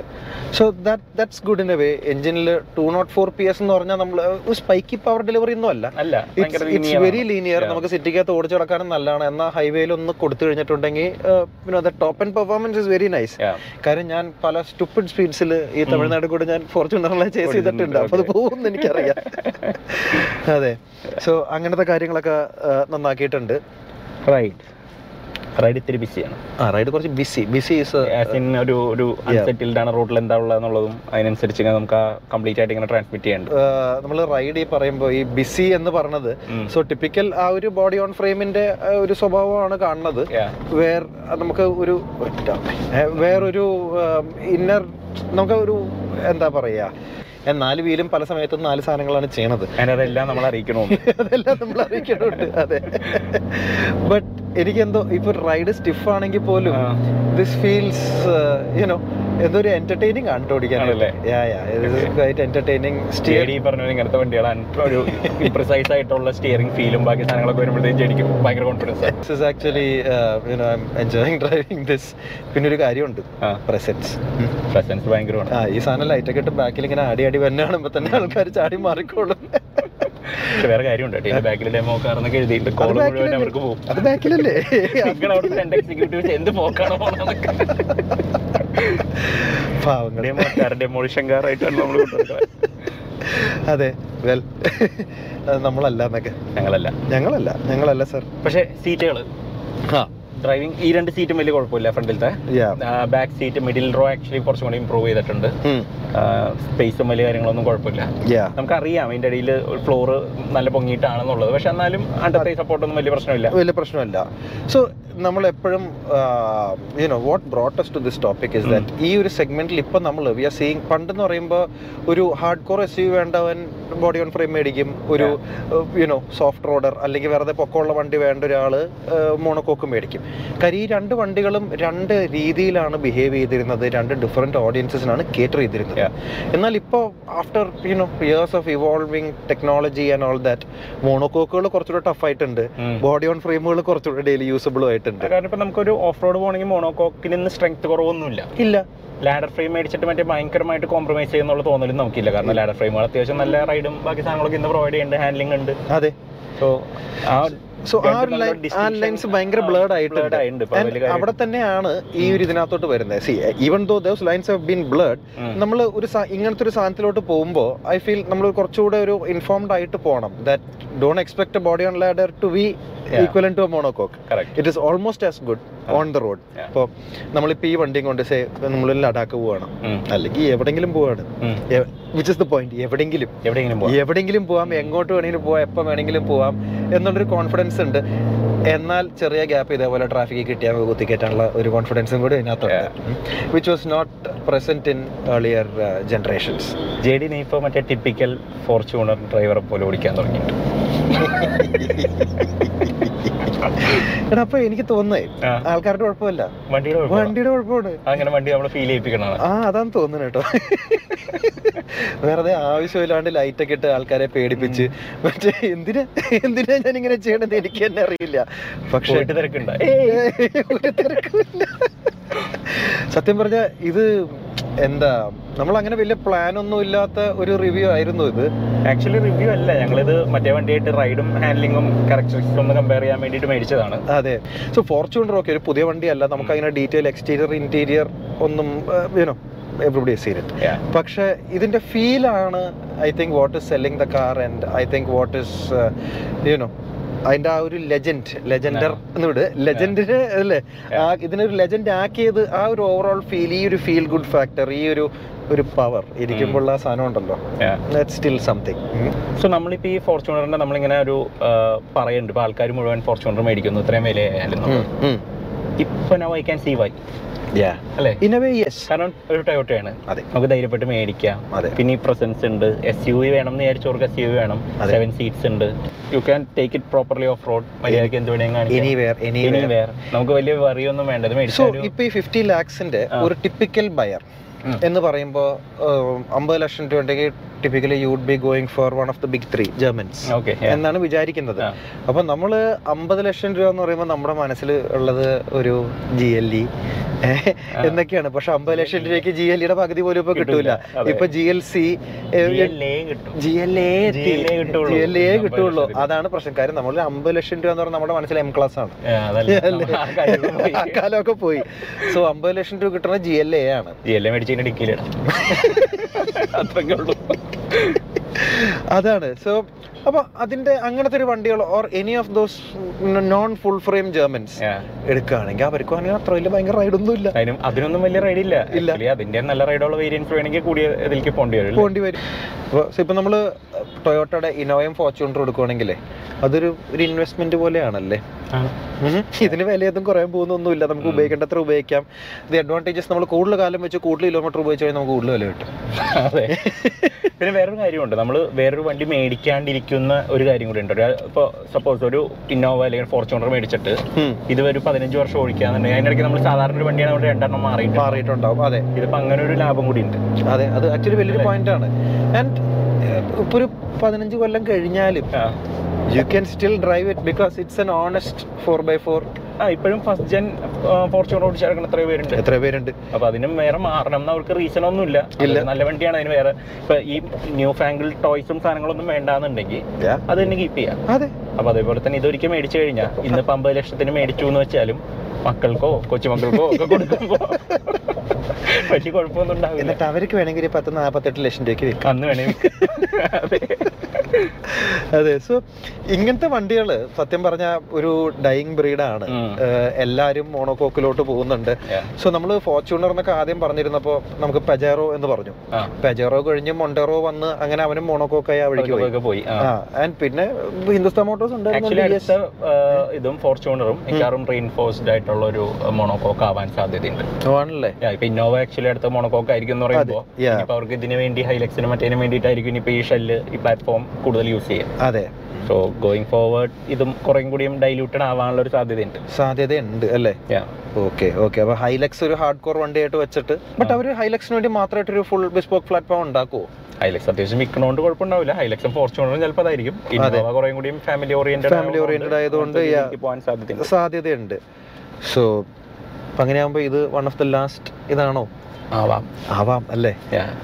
So that that's good in a way എഞ്ചിനിൽ to note four P S എന്ന് പറഞ്ഞാൽ നമ്മൾ സ്പൈക്കി പവർ ഡെലിവറി ഒന്നും അല്ല. അല്ല ഇറ്റ്സ് വെരി ലീനിയർ നമുക്ക് സിറ്റിക്കകത്ത് ഓടിച്ചു കിടക്കാനും നല്ലതാണ്. എന്നാൽ ഹൈവേയിൽ ഒന്ന് കൊടുത്തു കഴിഞ്ഞിട്ടുണ്ടെങ്കിൽ പിന്നെ top and performance is very nice. കാര്യം ഞാൻ പല സ്റ്റുപ്പിഡ് സ്പീഡ്സിൽ ഈ തമിഴ്നാട് കൂടെ ഞാൻ ഫോർച്യൂണറിലെ ചേസ് ചെയ്തിട്ടുണ്ട്. അപ്പൊ അത് പോകുമെന്ന് എനിക്കറിയാം. അതെ. സോ അങ്ങനത്തെ കാര്യങ്ങളൊക്കെ നന്നാക്കിയിട്ടുണ്ട്. റൈഡ് റൈഡ് ഇത്തിരി ബിസിയാണ് ആ റൈഡ് കുറച്ച് ബിസി ബിസി ഇൻ ഒരു ഒരു അൺസെറ്റിൽഡ് ആണ് റോഡിൽ എന്താ ഉള്ളതെന്നുള്ളതും അതിനനുസരിച്ച് നമുക്ക് കംപ്ലീറ്റ് ആയിട്ട് ഇങ്ങനെ ട്രാൻസ്മിറ്റ് ചെയ്യേണ്ടത് നമ്മൾ റൈഡ് ഈ പറയുമ്പോൾ ഈ ബിസി എന്ന് പറഞ്ഞത് സോ ടിപ്പിക്കൽ ആ ഒരു ബോഡി ഓൺ ഫ്രെയിമിന്റെ ഒരു സ്വഭാവമാണ് കാണുന്നത്. വേർ നമുക്ക് ഒരു വേറൊരു ഇന്നർ നമുക്ക് ഒരു എന്താ പറയാ ഞാൻ നാല് വീലും പല സമയത്തും നാല് സാധനങ്ങളാണ് ചെയ്യണത്. അതെല്ലാം നമ്മൾ അറിയിക്കണമെന്ന് അതെല്ലാം നമ്മൾ അറിയിക്കണമുണ്ട് അതെ. ബട്ട് എനിക്കെന്തോ ഇപ്പൊ റൈഡ് സ്റ്റിഫ് ആണെങ്കിൽ പോലും. ദിസ് ഫീൽസ് യുനോ എന്തൊരു എന്റർടൈനിങ് ആണ് ഇങ്ങനത്തെ വണ്ടികളാണ്. ഒരു പ്രിസൈസ് ആയിട്ടുള്ള സ്റ്റിയറിംഗ് ഫീലും ബാക്കി സാധനങ്ങളൊക്കെ വരുമ്പോഴത്തേക്കും ജെടിക്കും ഭയങ്കര confidence this actually you know I'm enjoying driving this പിന്നെ ഒരു കാര്യമുണ്ട്. പ്രസൻസ് പ്രസൻസ് ഭയങ്കരമാണ്. ഈ സാധനം ലൈറ്റൊക്കെ ഇട്ട് ബാക്കിൽ ഇങ്ങനെ ആടി ആടി വന്നെ തന്നെ ആൾക്കാർ ചാടി മാറിക്കോളും. പക്ഷെ വേറെ കാര്യമുണ്ട്. കേട്ടോ ഇതിന്റെ ബാക്കിൽ ഡെമോ കാർന്നൊക്കെ എഴുതിയിട്ട് അത് കോൾ മുഴുവൻ ബാക്കിലല്ലേ? അവർക്ക് പോകും. അത് ബാക്കിലല്ലേ? നിങ്ങൾ അവിടെ രണ്ട് എക്സിക്യൂട്ടീവ്സ് എന്ത് പോക്കാണോ പോണെന്നൊക്കെ പാവങ്ങൾ ഡെമോ കാർ ഡെമോളിഷൻ കാർ ആയിട്ടാണ് നമ്മൾ കൊണ്ടുവരുന്നത്. അതെ. വെൽ നമ്മളല്ല എന്നൊക്കെ. ഞങ്ങളല്ല. ഞങ്ങളല്ല. ഞങ്ങളല്ല സർ പക്ഷേ സീറ്റുകൾ ആ. ഡ്രൈവിംഗ് ഈ രണ്ട് സീറ്റും വലിയ കുഴപ്പമില്ല ഫ്രണ്ടിലത്തെ. Back seat middle row actually കുറച്ചും കൂടി ഇമ്പ്രൂവ് ചെയ്തിട്ടുണ്ട്. സ്പേസും വലിയ കാര്യങ്ങളൊന്നും കുഴപ്പമില്ല. നമുക്കറിയാം അതിന്റെ ഇടയിൽ ഫ്ലോർ നല്ല പൊങ്ങിയിട്ടാണെന്നുള്ളത്. പക്ഷെ എന്നാലും അണ്ടത്തെ സപ്പോർട്ടൊന്നും വലിയ പ്രശ്നമില്ല. വലിയ പ്രശ്നമില്ല. സോ നമ്മൾ എപ്പോഴും you know what brought us to this topic is that ഈ ഒരു സെഗ്മെന്റിൽ ഇപ്പൊ നമ്മൾ വി ആർ സീയിങ് പണ്ടെന്ന് പറയുമ്പോൾ ഒരു ഹാർഡ് കോർ എസ് യു വേണ്ടവൻ ബോഡി ഓൺ ഫ്രെയിം മേടിക്കും. ഒരു യുനോ സോഫ്റ്റ് റോഡർ അല്ലെങ്കിൽ വെറുതെ പൊക്കമുള്ള വണ്ടി വേണ്ട ഒരാൾ മോണോക്കോക്ക് മേടിക്കും. കാര്യം ഈ രണ്ട് വണ്ടികളും രണ്ട് രീതിയിലാണ് ബിഹേവ് ചെയ്തിരുന്നത്. രണ്ട് ഡിഫറെന്റ് ഓഡിയൻസിനാണ് കേറ്റർ ചെയ്തിരുന്നത്. എന്നാൽ ഇപ്പോൾ after you know years of evolving technology and all that മോണോക്കോക്കുകൾ കുറച്ചുകൂടെ ടഫ് ആയിട്ടുണ്ട്. ബോഡി ഓൺ ഫ്രെയിമുകൾ കുറച്ചുകൂടെ ഡെയിലി യൂസബിളും ആയിട്ടുണ്ട്. കാരണം ഇപ്പോൾ നമുക്കൊരു ഓഫ് റോഡ് പോകണമെങ്കിൽ മോണോക്കോക്കിൽ നിന്ന് സ്ട്രെങ്ത് കുറവൊന്നുമില്ല. ഇല്ല. ലാഡർ ഫ്രെയിം മേടിച്ചിട്ട് മറ്റേ ഭയങ്കരമായിട്ട് കോംപ്രമൈസ് ചെയ്യുന്നുള്ള തോന്നലും നമുക്കില്ല. കാരണം ലാഡർ ഫ്രെയിമുകൾ അത്യാവശ്യം നല്ല റൈഡും ബാക്കി സാധനങ്ങളൊക്കെ ഇന്ന് പ്രൊവൈഡ് ചെയ്യുന്നുണ്ട് ഹാൻഡ്ലിംഗ് ഉണ്ട്. അതെ. സോ ആ സോ ആ ഒരു ലൈൻ ആ ലൈൻസ് ഭയങ്കര ബ്ലേഡ് ആയിട്ടുണ്ട്. അവിടെ തന്നെയാണ് ഈ ഒരു ഇതിനകത്തോട്ട് വരുന്നത്. See even though those lines have been blurred. നമ്മൾ ഒരു ഇങ്ങനത്തെ ഒരു സാധനത്തിലോട്ട് പോകുമ്പോൾ ഐ ഫീൽ നമ്മൾ കുറച്ചുകൂടെ ഒരു ഇൻഫോംഡ് ആയിട്ട് പോകണം that don't expect body on ladder to be equal equivalent to monocoque Correct. It is almost as good on the road. ഇപ്പോൾ നമ്മളിപ്പോൾ ഈ വണ്ടിയും കൊണ്ട് സേ നമ്മൾ ലഡാക്ക് പോവാണ്. അല്ലെങ്കിൽ എവിടെങ്കിലും പോവാണ്. വിച്ച് ഇസ് ദ പോയിന്റ് എവിടെങ്കിലും. എവിടെങ്കിലും പോവാം. എങ്ങോട്ട് വേണമെങ്കിലും പോവാം എപ്പം വേണമെങ്കിലും പോവാം എന്നുള്ളൊരു കോൺഫിഡൻസ് ഉണ്ട്. എന്നാൽ ചെറിയ ഗ്യാപ്പ് ഇതേപോലെ ട്രാഫിക്കിൽ കിട്ടിയാൽ കുത്തിക്കയറ്റാനുള്ള ഒരു കോൺഫിഡൻസും കൂടി ഇതിനകത്തുണ്ട് which was not present in earlier generations J D നീ ഇപ്പോൾ മറ്റേ ടിപ്പിക്കൽ ഫോർച്യൂണർ ഡ്രൈവറെ പോലെ ഓടിക്കാൻ തുടങ്ങിയിട്ട് എടാ അപ്പൊ എനിക്ക് തോന്നുന്നേ. ആൾക്കാരുടെ കുഴപ്പമില്ല. വണ്ടിയുടെ കുഴപ്പമാണ്. അങ്ങനെ വണ്ടി നമ്മൾ ഫീൽ ചെയ്യിപ്പിക്കണം ആ അതാണ് തോന്നുന്നു കേട്ടോ. വെറുതെ ആവശ്യമില്ലാണ്ട് ലൈറ്റ് ഒക്കെ ഇട്ട് ആൾക്കാരെ പേടിപ്പിച്ച്. മറ്റേ എന്തിനാ എന്തിനാ ഞാൻ ഇങ്ങനെ ചെയ്യണത്? എനിക്ക് തന്നെ അറിയില്ല. പക്ഷെ സത്യം പറഞ്ഞ ഇത് എന്താ നമ്മൾ അങ്ങനെ വലിയ പ്ലാൻ ഒന്നും ഇല്ലാത്ത ഒരു റിവ്യൂ ആയിരുന്നു ഇത്. ആക്ച്വലി റിവ്യൂ അല്ല. ഞങ്ങളിത് മറ്റേ വണ്ടിയായിട്ട് റൈഡും ഹാൻഡ്ലിങ്ങും കറക്റ്റ് ഒന്ന് കമ്പയർ ചെയ്യാൻ വേണ്ടിയിട്ട് മേടിച്ചതാണ്. അതെ. സോ ഫോർച്യൂണർ ഒക്കെ ഒരു പുതിയ വണ്ടിയല്ല. നമുക്ക് അങ്ങനെ ഡീറ്റെയിൽ എക്സ്റ്റീരിയർ ഇന്റീരിയർ ഒന്നും you know everybody seen it. പക്ഷെ ഇതിന്റെ ഫീലാണ് I think what is selling the car and I think what is you know അതിന്റെ ആ ഒരു ലെജൻഡ് ലെജൻഡർ എന്ന് വിട്. ലെജൻഡിന് അല്ലേ? ഇതിനൊരു ലെജൻഡ് ആക്കിയത് ആ ഒരു ഓവറോൾ ഫീൽ ഈ ഒരു ഫീൽ ഗുഡ് ഫാക്ടർ ഈ ഒരു ഒരു പവർ ഇരിക്കുമ്പോൾ ആ സാധനം ഉണ്ടല്ലോ. സ്റ്റിൽ സംതിങ് സോ നമ്മളിപ്പോ ഈ ഫോർച്യൂണറിന്റെ നമ്മളിങ്ങനെ ഒരു പറയുന്നുണ്ട്. ഇപ്പൊ ആൾക്കാർ മുഴുവൻ ഫോർച്യൂണർ മേടിക്കുന്നു. ഇത്രയും വിലയായാലും ഇപ്പൊ now I can see why അല്ലേ? ഇൻ എ വേ യെസ് കാരണം ഒരു ടൊയോട്ടയാണ്. അതെ. നമുക്ക് ധൈര്യപ്പെട്ട് മേടിക്കാം. അതെ. പിന്നെ ഈ പ്രസൻസ് ഉണ്ട്. എസ് യു വി വേണം എന്ന് വിചാരിച്ചവർക്ക് എസ് യു വി വേണം. സെവൻ സീറ്റ്സ് ഉണ്ട്. You can take it properly off road മര്യാദയ്ക്ക് എന്ത് വേണമെങ്കിൽ നമുക്ക് വലിയ വറിയൊന്നും വേണ്ടത് സോ മേടിച്ചാൽ ഇപ്പൊ ഈ ഫിഫ്റ്റി ലാക്സിന്റെ ഒരു ടിപ്പിക്കൽ ബയർ. എന്ന് പറയുമ്പോൾ അമ്പത് ലക്ഷം രൂപ typically you would be going for one of the big three Germans എന്നാണ് വിചാരിക്കുന്നത്. അപ്പൊ നമ്മൾ അമ്പത് ലക്ഷം രൂപ എന്ന് പറയുമ്പോൾ നമ്മുടെ മനസ്സിൽ ഉള്ളത് ഒരു ജി എൽ ഇ എന്നൊക്കെയാണ്. പക്ഷെ അമ്പത് ലക്ഷം രൂപയ്ക്ക് ജി എൽ ഇയുടെ പകുതി പോലും ഇപ്പൊ കിട്ടൂല. ഇപ്പൊ G L C G L A. G L A കിട്ടുള്ളൂ. അതാണ് പ്രശ്നം. കാര്യം നമ്മൾ അമ്പത് ലക്ഷം രൂപ എന്ന് പറഞ്ഞാൽ നമ്മുടെ മനസ്സിൽ എം ക്ലാസ് ആണ്. നമ്മൾ. കാലമൊക്കെ പോയി. സോ അമ്പത് ലക്ഷം രൂപ കിട്ടുന്ന ജി എൽ എ ആണ്. ഡിക്കിയിലിടാം ഉള്ളൂ അതാണ്. സോ അപ്പൊ അതിന്റെ അങ്ങനത്തെ ഒരു വണ്ടികൾ or any of those non full frame Germans. എടുക്കുകയാണെങ്കിൽ അവർക്ക് ആണെങ്കിൽ അത്ര വലിയ ഭയങ്കര റൈഡൊന്നും ഇല്ല. അതിനും അതിനൊന്നും വലിയ റൈഡ് ഇല്ല. ഇല്ല. അതിന്റെ നല്ല റൈഡുള്ള വേരിയൻസ് വേണമെങ്കിൽ കൂടി ഇതിലേക്ക് പോണ്ടി വരും പോണ്ടി വരും. അപ്പോൾ ഇപ്പൊ നമ്മൾ ടൊയോട്ടയുടെ ഇനോവയും ഫോർച്യൂണർ എടുക്കുകയാണെങ്കിലേ അതൊരു ഒരു ഇൻവെസ്റ്റ്മെന്റ് പോലെയാണല്ലേ? ഇതിന് വിലയൊന്നും കുറയാൻ പോകുന്നൊന്നുമില്ല. നമുക്ക്. ഉപയോഗിക്കേണ്ടത്ര ഉപയോഗിക്കാം. ഇത് അഡ്വാന്റേജസ് നമ്മൾ കൂടുതൽ കാലം വെച്ച് കൂടുതൽ കിലോമീറ്റർ ഉപയോഗിച്ച് കഴിഞ്ഞാൽ നമുക്ക് കൂടുതൽ വില കിട്ടും. അതെ പിന്നെ വേറൊരു കാര്യമുണ്ട്. നമ്മൾ വേറൊരു വണ്ടി മേടിക്കാണ്ടിരിക്കുന്ന ഒരു കാര്യം കൂടി ഉണ്ട്. ഇപ്പോൾ സപ്പോസ് ഒരു ഇന്നോവ അല്ലെങ്കിൽ ഫോർച്യൂണർ മേടിച്ചിട്ട്. ഇത് ഒരു പതിനഞ്ച് വർഷം ഓടിക്കാന്നുണ്ടെങ്കിൽ അതിനിടയ്ക്ക് നമ്മൾ സാധാരണ ഒരു വണ്ടിയാണ് അവിടെ രണ്ടെണ്ണം മാറി മാറിയിട്ടുണ്ടാവും. അതെ. ഇതിപ്പോ അങ്ങനെ ഒരു ലാഭം കൂടി ഉണ്ട്. അതെ. അത് ആക്ച്വലി വലിയൊരു പോയിന്റ് ആണ്. ആൻഡ് ഇപ്പൊ ഒരു പതിനഞ്ച് കൊല്ലം കഴിഞ്ഞാലും you can still drive it because it's an honest four by four ആ ഇപ്പോഴും ഫസ്റ്റ് ജെൻ ഫോർച്യൂണർ ഓടിച്ചിറങ്ങുന്ന എത്ര പേരുണ്ട്. എത്ര പേരുണ്ട്. അപ്പൊ അതിനും വേറെ മാറണം എന്ന് അവർക്ക് റീസൺ ഒന്നും ഇല്ല. നല്ല വണ്ടിയാണ് അതിന് വേറെ. ഇപ്പൊ ഈ ന്യൂ ഫാങ്കിൾ ടോയ്സും സാധനങ്ങളൊന്നും വേണ്ടാന്നുണ്ടെങ്കിൽ. അത് തന്നെ കീപ്പ് ചെയ്യാം. അതെ. അപ്പൊ അതേപോലെ തന്നെ ഇതൊരിക്കൽ മേടിച്ചു കഴിഞ്ഞാൽ ഇന്നിപ്പോ അമ്പത് ലക്ഷത്തിന് മേടിച്ചു എന്ന് വെച്ചാലും മക്കൾക്കോ കൊച്ചുമക്കൾക്കോ ഒക്കെ കൊടുക്കുമ്പോ. പക്ഷെ കുഴപ്പമൊന്നും ഉണ്ടാവില്ല. എന്നിട്ട് അവർക്ക് വേണമെങ്കിൽ പത്ത് നാൽപ്പത്തെട്ട് ലക്ഷം രൂപയ്ക്ക് വിൽക്കാം. അന്ന് വേണമെങ്കിൽ. അതെ. സോ ഇങ്ങനത്തെ വണ്ടികൾ സത്യം പറഞ്ഞ ഒരു ഡൈയിങ് ബ്രീഡാണ്. എല്ലാരും മോണോകോക്കിലോട്ട് പോകുന്നുണ്ട്. സോ നമ്മൾ ഫോർച്യൂണർ എന്നൊക്കെ ആദ്യം പറഞ്ഞിരുന്നപ്പോൾ നമുക്ക് പെജേറോ എന്ന് പറഞ്ഞു. പെജേറോ കഴിഞ്ഞ് മൊണ്ടറോ വന്ന് അങ്ങനെ അവനും മോണോകോക്കായി ആ വഴിക്ക് പോയി. ആൻഡ് പിന്നെ ഹിന്ദുസ്ഥാൻ മോട്ടോഴ്സ് ആ, ഇതും ഫോർച്യൂണറും റീൻഫോഴ്സ്ഡ് ആയിട്ടുള്ള ഒരു മോണോകോക്ക് ആവാൻ സാധ്യതയുണ്ട്. ഇപ്പൊ ഇന്നോവ ആക്ച്വലി അടുത്ത മോണോകോക്ക് ആയിരിക്കും എന്ന് പറയുമ്പോൾ ഇപ്പൊ അവർക്ക് ഇതിന് വേണ്ടി ഹൈലക്സിന് മറ്റേതിന് വേണ്ടിയിട്ടായിരിക്കും ഇപ്പൊ ഈ ഷെല്ല് ഈ പ്ലാറ്റ്ഫോം കൂടുതൽ യൂസ് ചെയ്യാം അതെ. സോ ഗോയിങ് ഫോർവേഡ് ഇതും കുറേ കൂടിയും ഡൈലൂട്ടഡ് ആവാനുള്ള ഒരു സാധ്യതയുണ്ട്. സാധ്യതയുണ്ട് അല്ലേ. ഓക്കെ ഓക്കെ അപ്പൊ ഹൈലക്സ് ഒരു ഹാർഡ് കോർ വണ്ടി ആയിട്ട് വെച്ചിട്ട് ബട്ട് അവർ ഹൈലക്സിന് വേണ്ടി മാത്രമായിട്ട് ഒരു ഫുൾ ബിസ്പോക്ക് പ്ലാറ്റ്ഫോം ഉണ്ടാക്കുമോ ഹൈലക്സ് അത്യാവശ്യം വിൽക്കണോണ്ട് കുഴപ്പമുണ്ടാവില്ല. ഹൈലക്സും ഫോർച്യൂണറും ചിലപ്പോൾ അതായിരിക്കും. ഇന്നോവ കുറേം കൂടിയും ഫാമിലി ഓറിയന്റഡ് Family ഓറിയന്റഡ് ആയതുകൊണ്ട്. പോകാൻ സാധ്യതയുണ്ട്. സാധ്യതയുണ്ട്. സോ അപ്പൊ ഇത് വൺ ഓഫ് ദ ലാസ്റ്റ് ഇതാണോ? ആവാം. ആവാം അല്ലേ?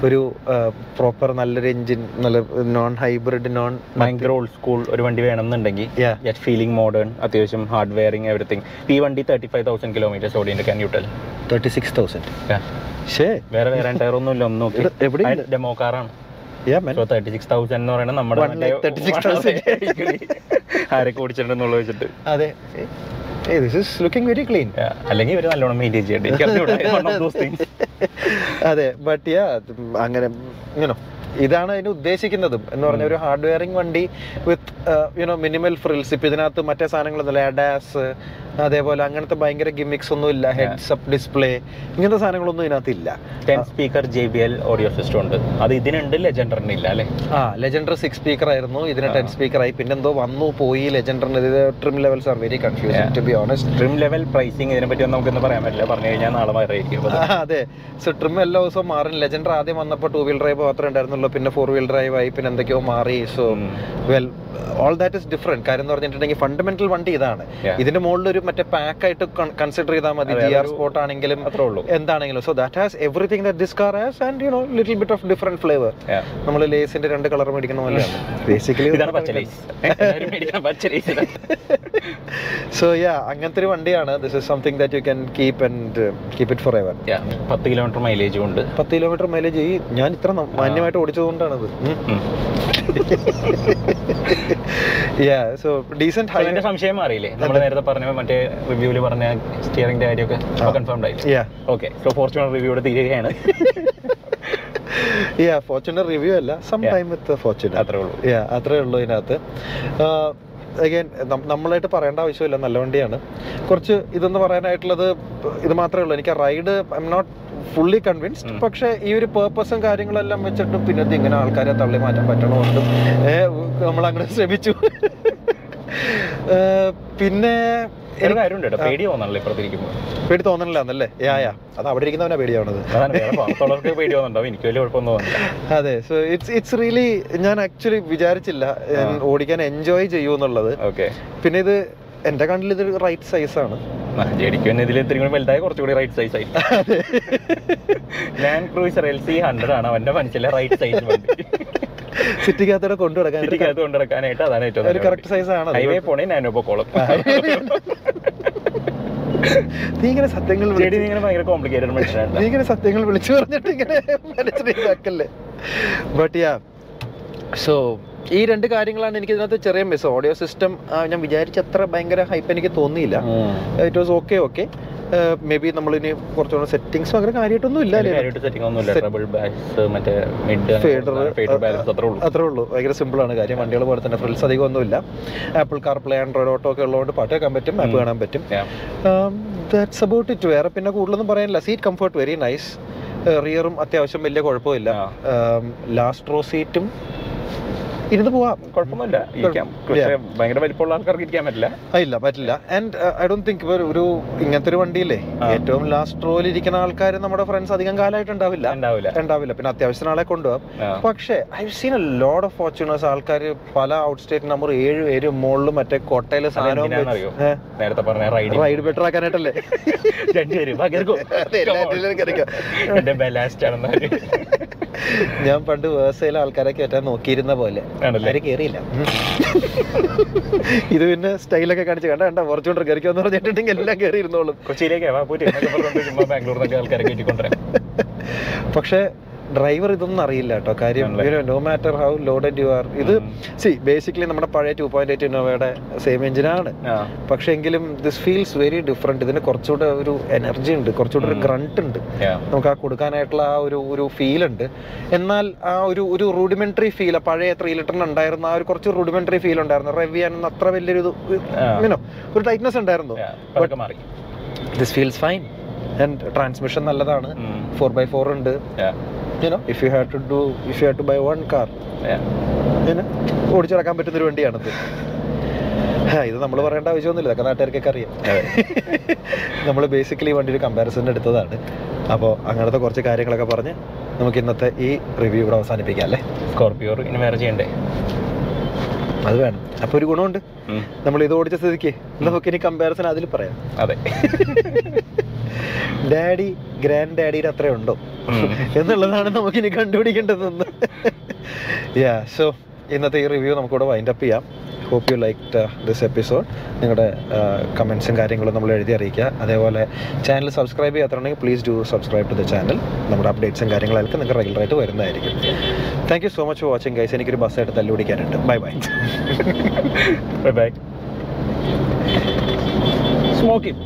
ഒരു പ്രോപ്പർ നല്ലൊരു എഞ്ചിൻ നല്ല നോൺ ഹൈബ്രിഡ് നോൺ ഭയങ്കര ഓൾഡ് സ്കൂൾ ഒരു വണ്ടി വേണമെന്നുണ്ടെങ്കിൽ ഫീലിംഗ് മോഡേൺ അത്യാവശ്യം ഹാർഡ് വെയറിംഗ് എവറിത്തിങ് ഈ വണ്ടി thirty five thousand kilometres ഓടിയുണ്ട് can you tell thirty six thousand വേറെ വേറെ ടയർ ഒന്നും ഇല്ല. ഒന്ന് നോക്കി. ഡെമോ കാറാണ് നമ്മുടെ One lakh മറ്റേ- 36,000. ആരൊക്കെ ഓടിച്ചിട്ടുണ്ടെന്നുള്ള വെച്ചിട്ട്. അതെ. അല്ലെങ്കിൽ ഇവർ നല്ലോണം മെയിന്റെയിൻ ചെയ്യട്ടെ. അതെ ബട്ട് യാ അങ്ങനെ ഇതാണ് അതിന് ഉദ്ദേശിക്കുന്നതും എന്ന് പറഞ്ഞ ഒരു ഹാർഡ് വെയറിംഗ് വണ്ടി വിത്ത് യുനോ മിനിമൽ ഫ്രിൽസ് ഇപ്പൊ ഇതിനകത്ത് മറ്റേ സാധനങ്ങളൊന്നുമില്ല അഡാസ് അതേപോലെ അങ്ങനത്തെ ഭയങ്കര ഗിമിക്സ് ഒന്നും ഇല്ല. ഹെഡ്സ് അപ്പ് ഡിസ്പ്ലേ ഇങ്ങനത്തെ സാധനങ്ങളൊന്നും ഇതിനകത്ത് ഇല്ല. Ten speaker J B L audio system ഉണ്ട്. അത് ഇതിനുണ്ട് ലെജൻഡറിന് ഇല്ല അല്ലേ? ആ ലെജൻഡർ സിക്സ് സ്പീക്കർ ആയിരുന്നു. ഇതിന് ടെൻ സ്പീക്കർ ആയി. പിന്നെ എന്തോ വന്നു പോയി. ലെജൻഡറിന് ഇത് trim levels are very confusing to be honest trim level pricing ഇതിനെ പറ്റി നമുക്കൊന്നും പറയാൻ പറ്റില്ല. പറഞ്ഞു കഴിഞ്ഞാൽ നാളെ മാറിയിരിക്കും. അതെ. സോ ട്രിം എല്ലാ ദിവസവും മാറും. ലെജൻഡർ ആദ്യം വന്നപ്പോൾ ടൂ വീൽ ഡ്രൈവ് മാത്രമേ ഉണ്ടായിരുന്നുള്ളൂ. പിന്നെ ഫോർ വീൽ ഡ്രൈവ് ആയി പിന്നെ എന്തൊക്കെയോ മാറി. So well all that is different കാര്യം എന്ന് പറഞ്ഞിട്ടുണ്ടെങ്കിൽ ഫണ്ടമെന്റൽ വണ്ടി ഇതാണ്. ഇതിന്റെ മുകളിൽ ഒരു മറ്റേ പാക്ക് ആയിട്ട് കൺസിഡർ ചെയ്താൽ മതി. ജി ആർ സ്പോർട്ട് ആണെങ്കിലും അത്രേ ഉള്ളൂ. എന്താണെങ്കിലും. So that has everything that this car has and you know little bit of different flavour നമ്മൾ ലേസിന്റെ രണ്ട് കളർ മേടിക്കുന്ന പോലെയാണ് ബേസിക്കലി സോ യാ അങ്ങനത്തെ ഒരു വണ്ടിയാണ്. This is something that you can keep and keep it forever പത്ത് kilometre mileage ഉണ്ട് പത്ത് കിലോമീറ്റർ മൈലേജ് ഈ ഞാൻ ഇത്ര മാന്യമായിട്ട് ഓടിച്ചതുകൊണ്ടാണത്. യാ സോ ഡീസന്റ് ഹൈ എന്റെ സംശയം മാറിയില്ലേ? നമ്മൾ നേരത്തെ പറഞ്ഞ മറ്റേ റിവ്യൂൽ പറഞ്ഞ സ്റ്റിയറിംഗിന്റെ കാര്യമൊക്കെ കൺഫേംഡ് ആയില്ലേ? യാ ഓക്കെ സോ ഫോർച്യൂണർ റിവ്യൂടെ തീരുകയാണ്. യാ ഫോർച്യൂണർ റിവ്യൂ അല്ല സം ടൈം വിത്ത് ഫോർച്യൂണർ അത്രേ ഉള്ളൂ. യാ അത്രേ ഉള്ളൂ ഇതിനകത്ത്. അഗൈൻ നമ്മളായിട്ട് പറയേണ്ട ആവശ്യമില്ല നല്ല വണ്ടിയാണ്. കുറച്ച് ഇതെന്ന് പറയാനായിട്ടുള്ളത് ഇത് മാത്രമേ ഉള്ളൂ. എനിക്ക് ride I'm not fully convinced പക്ഷേ ഈ ഒരു പേർപ്പസും കാര്യങ്ങളെല്ലാം വെച്ചിട്ടും പിന്നെ ഇങ്ങനെ ആൾക്കാരെ തള്ളി മാറ്റാൻ പറ്റണമെന്നും നമ്മൾ അങ്ങനെ ശ്രമിച്ചു. പിന്നെ ഒരു കാര്യമുണ്ട് കേട്ടോ. പേടി തോന്നണല്ലോ പേടി തോന്നണില്ല എന്നല്ലേ യാ യാ. അത് അവിടെ ഇരിക്കുന്നവനാ പേടിയാവണത്. പേടി തോന്നുന്നുണ്ടാവും എനിക്ക് വലിയ കുഴപ്പമൊന്നും തോന്നില്ല. അതെ. സോ ഇറ്റ്സ് ഇറ്റ്സ് റിയലി ഞാൻ ആക്ച്വലി വിചാരിച്ചില്ല ഓടിക്കാൻ എൻജോയ് ചെയ്യൂന്നുള്ളത്. ഓക്കെ പിന്നെ ഇത് എന്റെ കണ്ടിൽ ഇത് റൈറ്റ് സൈസ് ആണ് റൈറ്റ് സൈസ് ആയി Land Cruiser L C hundred ആണ് അവന്റെ മനസ്സിലെ റൈറ്റ് സൈസ് സിറ്റിക്കകത്തോടെ സിറ്റിക്കകത്ത് അതാണ് ഏറ്റവും ഒരു കറക്റ്റ് സൈസ് ആണ് ഹൈവേ പോണേ നീ ഇങ്ങനെ സത്യങ്ങൾ നീ ഇങ്ങനെ സത്യങ്ങൾ വിളിച്ചു പറഞ്ഞിട്ട് ഇങ്ങനെ മനസ്സിലാക്കല്ലേ ബട്ട് യാ സോ ഈ രണ്ട് കാര്യങ്ങളാണ് എനിക്ക് ഇതിനകത്ത് ചെറിയ മിസ് ഓഡിയോ സിസ്റ്റം ഞാൻ വിചാരിച്ചത്ര ഭയങ്കര ഹൈപ്പ് എനിക്ക് തോന്നിയില്ല. It was okay okay maybe നമ്മളിനി കുറച്ചുകൂടെ സെറ്റിംഗ്സ് അങ്ങനെ കാര്യമായിട്ടൊന്നും ഇല്ല ഫേഡർ അത്രേ ഉള്ളൂ. അത്രേ ഉള്ളൂ. ഭയങ്കര സിമ്പിൾ ആണ് കാര്യം. വണ്ടികൾ പോലെ തന്നെ ഫ്രിൽസ് അധികം ഒന്നുമില്ല Apple CarPlay Android Auto ഒക്കെ ഉള്ളതുകൊണ്ട് പാട്ട് കേൾക്കാൻ പറ്റും മാപ്പ് കാണാൻ പറ്റും. ദാറ്റ്സ് അബൌട്ട് ഇറ്റ് വേറെ പിന്നെ കൂടുതലൊന്നും പറയാനില്ല. സീറ്റ് കംഫർട്ട് വെരി നൈസ് റിയറും അത്യാവശ്യം വലിയ കുഴപ്പമില്ല. ലാസ്റ്റ് റോ സീറ്റും ഇരുന്ന് പോവാം. കുഴപ്പമൊന്നുമില്ല. ഇരിക്കാം. പക്ഷേ ഭയങ്കര വലിപ്പമുള്ള ആൾക്കാർക്ക് ഇരിക്കാൻ പറ്റില്ല. ഇല്ല പറ്റില്ല. ആൻഡ് ഐ ഡോണ്ട് തിങ്ക് ഒരു ഇങ്ങനത്തെ ഒരു വണ്ടിയില്ലേ? ഏറ്റവും ലാസ്റ്റ് റോയിൽ ഇരിക്കുന്ന ആൾക്കാർ നമ്മുടെ ഫ്രണ്ട്സ് അധികം കാലമായിട്ട് ഉണ്ടാവില്ല. ഉണ്ടാവില്ല. പിന്നെ അത്യാവശ്യത്തിന് ആളെ കൊണ്ടുപോകാം. പക്ഷേ I seen a load of Fortuners ആൾക്കാർ പല ഔട്ട് സ്റ്റേറ്റ് നമ്പർ ഏഴ് പേര് മുകളിലും മറ്റേ കോട്ടയിൽ സാധനവും? നേരത്തെ പറഞ്ഞ റൈഡ് റൈഡ് ബെറ്റർ ആക്കാനായിട്ടല്ലേ? രണ്ടുപേരും. എന്റെ ബലാസ്റ്റ് ആണെന്ന് അവർ ഞാൻ പണ്ട് വേഴ്സയിലെ ആൾക്കാരെ കയറ്റാൻ നോക്കിയിരുന്ന പോലെ. കയറിയില്ല ആര് ഇത് പിന്നെ സ്റ്റൈലൊക്കെ കാണിച്ച് കണ്ട കണ്ട ഫോർച്യൂണർ കയറിക്കോന്ന് പറഞ്ഞിട്ടുണ്ടെങ്കിൽ എല്ലാം കയറി ഇരുന്നോളും കൊച്ചിയിലേക്ക് പക്ഷേ ഡ്രൈവർ ഇതൊന്നും അറിയില്ല കേട്ടോ. കാര്യം no matter how loaded you are ഇത് സി ബേസിക്കലി നമ്മുടെ പഴയ ടു പോയിന്റ് എയ്റ്റ് ഇന്നോവയുടെ സെയിം എഞ്ചിനാണ് പക്ഷെ എങ്കിലും ദിസ് ഫീൽസ് വെരി ഡിഫറെന്റ് ഇതിന് കുറച്ചുകൂടെ ഒരു എനർജി ഉണ്ട് കുറച്ചുകൂടെ ഒരു ഗ്രണ്ട് ഉണ്ട്. നമുക്ക് ആ കൊടുക്കാനായിട്ടുള്ള ആ ഒരു ഒരു ഫീൽ ഉണ്ട്. എന്നാൽ ആ ഒരു ഒരു റൂഡിമെന്ററി ഫീൽ പഴയ ത്രീ ലിറ്ററിന് ഉണ്ടായിരുന്ന ആ ഒരു കുറച്ച് റൂഡിമെന്ററി ഫീൽ ഉണ്ടായിരുന്നു. റെവ് ചെയ്യാനൊന്നും അത്ര വലിയൊരു ഒരു ടൈറ്റ്നസ് ഉണ്ടായിരുന്നു. This feels fine and transmission നല്ലതാണ്. ഫോർ ബൈ ഫോർ ഉണ്ട്. You know if you have to do if you have to buy one car Yeah. ഇങ്ങനെ ഓടിച്ചിറക്കാൻ പറ്റുന്ന ഒരു വണ്ടിയാണിത് ഇത്. നമ്മൾ പറയേണ്ട ആവശ്യമൊന്നുമില്ല. ഇതൊക്കെ നാട്ടുകാർക്കൊക്കെ അറിയാം. നമ്മൾ ബേസിക്കലി വണ്ടി ഒരു കമ്പാരിസൺ എടുത്തതാണ്. അപ്പോൾ അങ്ങനത്തെ കുറച്ച് കാര്യങ്ങളൊക്കെ പറഞ്ഞ് നമുക്ക് ഇന്നത്തെ ഈ റിവ്യൂ ഇവിടെ അവസാനിപ്പിക്കാം അല്ലേ? സ്കോർപിയോ ഇനി വേറെ ചെയ്യണ്ടേ? അത് വേണം. അപ്പോൾ ഒരു ഗുണമുണ്ട്. നമ്മൾ ഇത് ഓടിച്ച സ്ഥിതിക്ക് നമുക്ക് ഇനി കമ്പാരിസൺ അതിൽ പറയാം. അതെ. ഡാഡി ഗ്രാൻഡ് ഡാഡിയുടെ അത്ര ഉണ്ടോ. എന്നുള്ളതാണ് നമുക്ക് ഇനി കണ്ടുപിടിക്കേണ്ടതെന്ന്. യാ സോ ഇന്നത്തെ ഈ റിവ്യൂ നമുക്കിവിടെ വൈൻഡ് അപ്പ് ചെയ്യാം. Hope you like this episode നിങ്ങളുടെ കമൻസും കാര്യങ്ങളും നമ്മൾ എഴുതി അറിയിക്കുക. അതേപോലെ channel subscribe ചെയ്യാത്തതാണെങ്കിൽ please do subscribe to the channel നമ്മുടെ അപ്ഡേറ്റ്സും കാര്യങ്ങളൊക്കെ നിങ്ങൾക്ക് റെഗുലറായിട്ട് വരുന്നതായിരിക്കും. Thank you so much for watching guys എനിക്കൊരു ബസ്സായിട്ട് തല്ലു പിടിക്കാനുണ്ട്. Bye bye bye bye smoking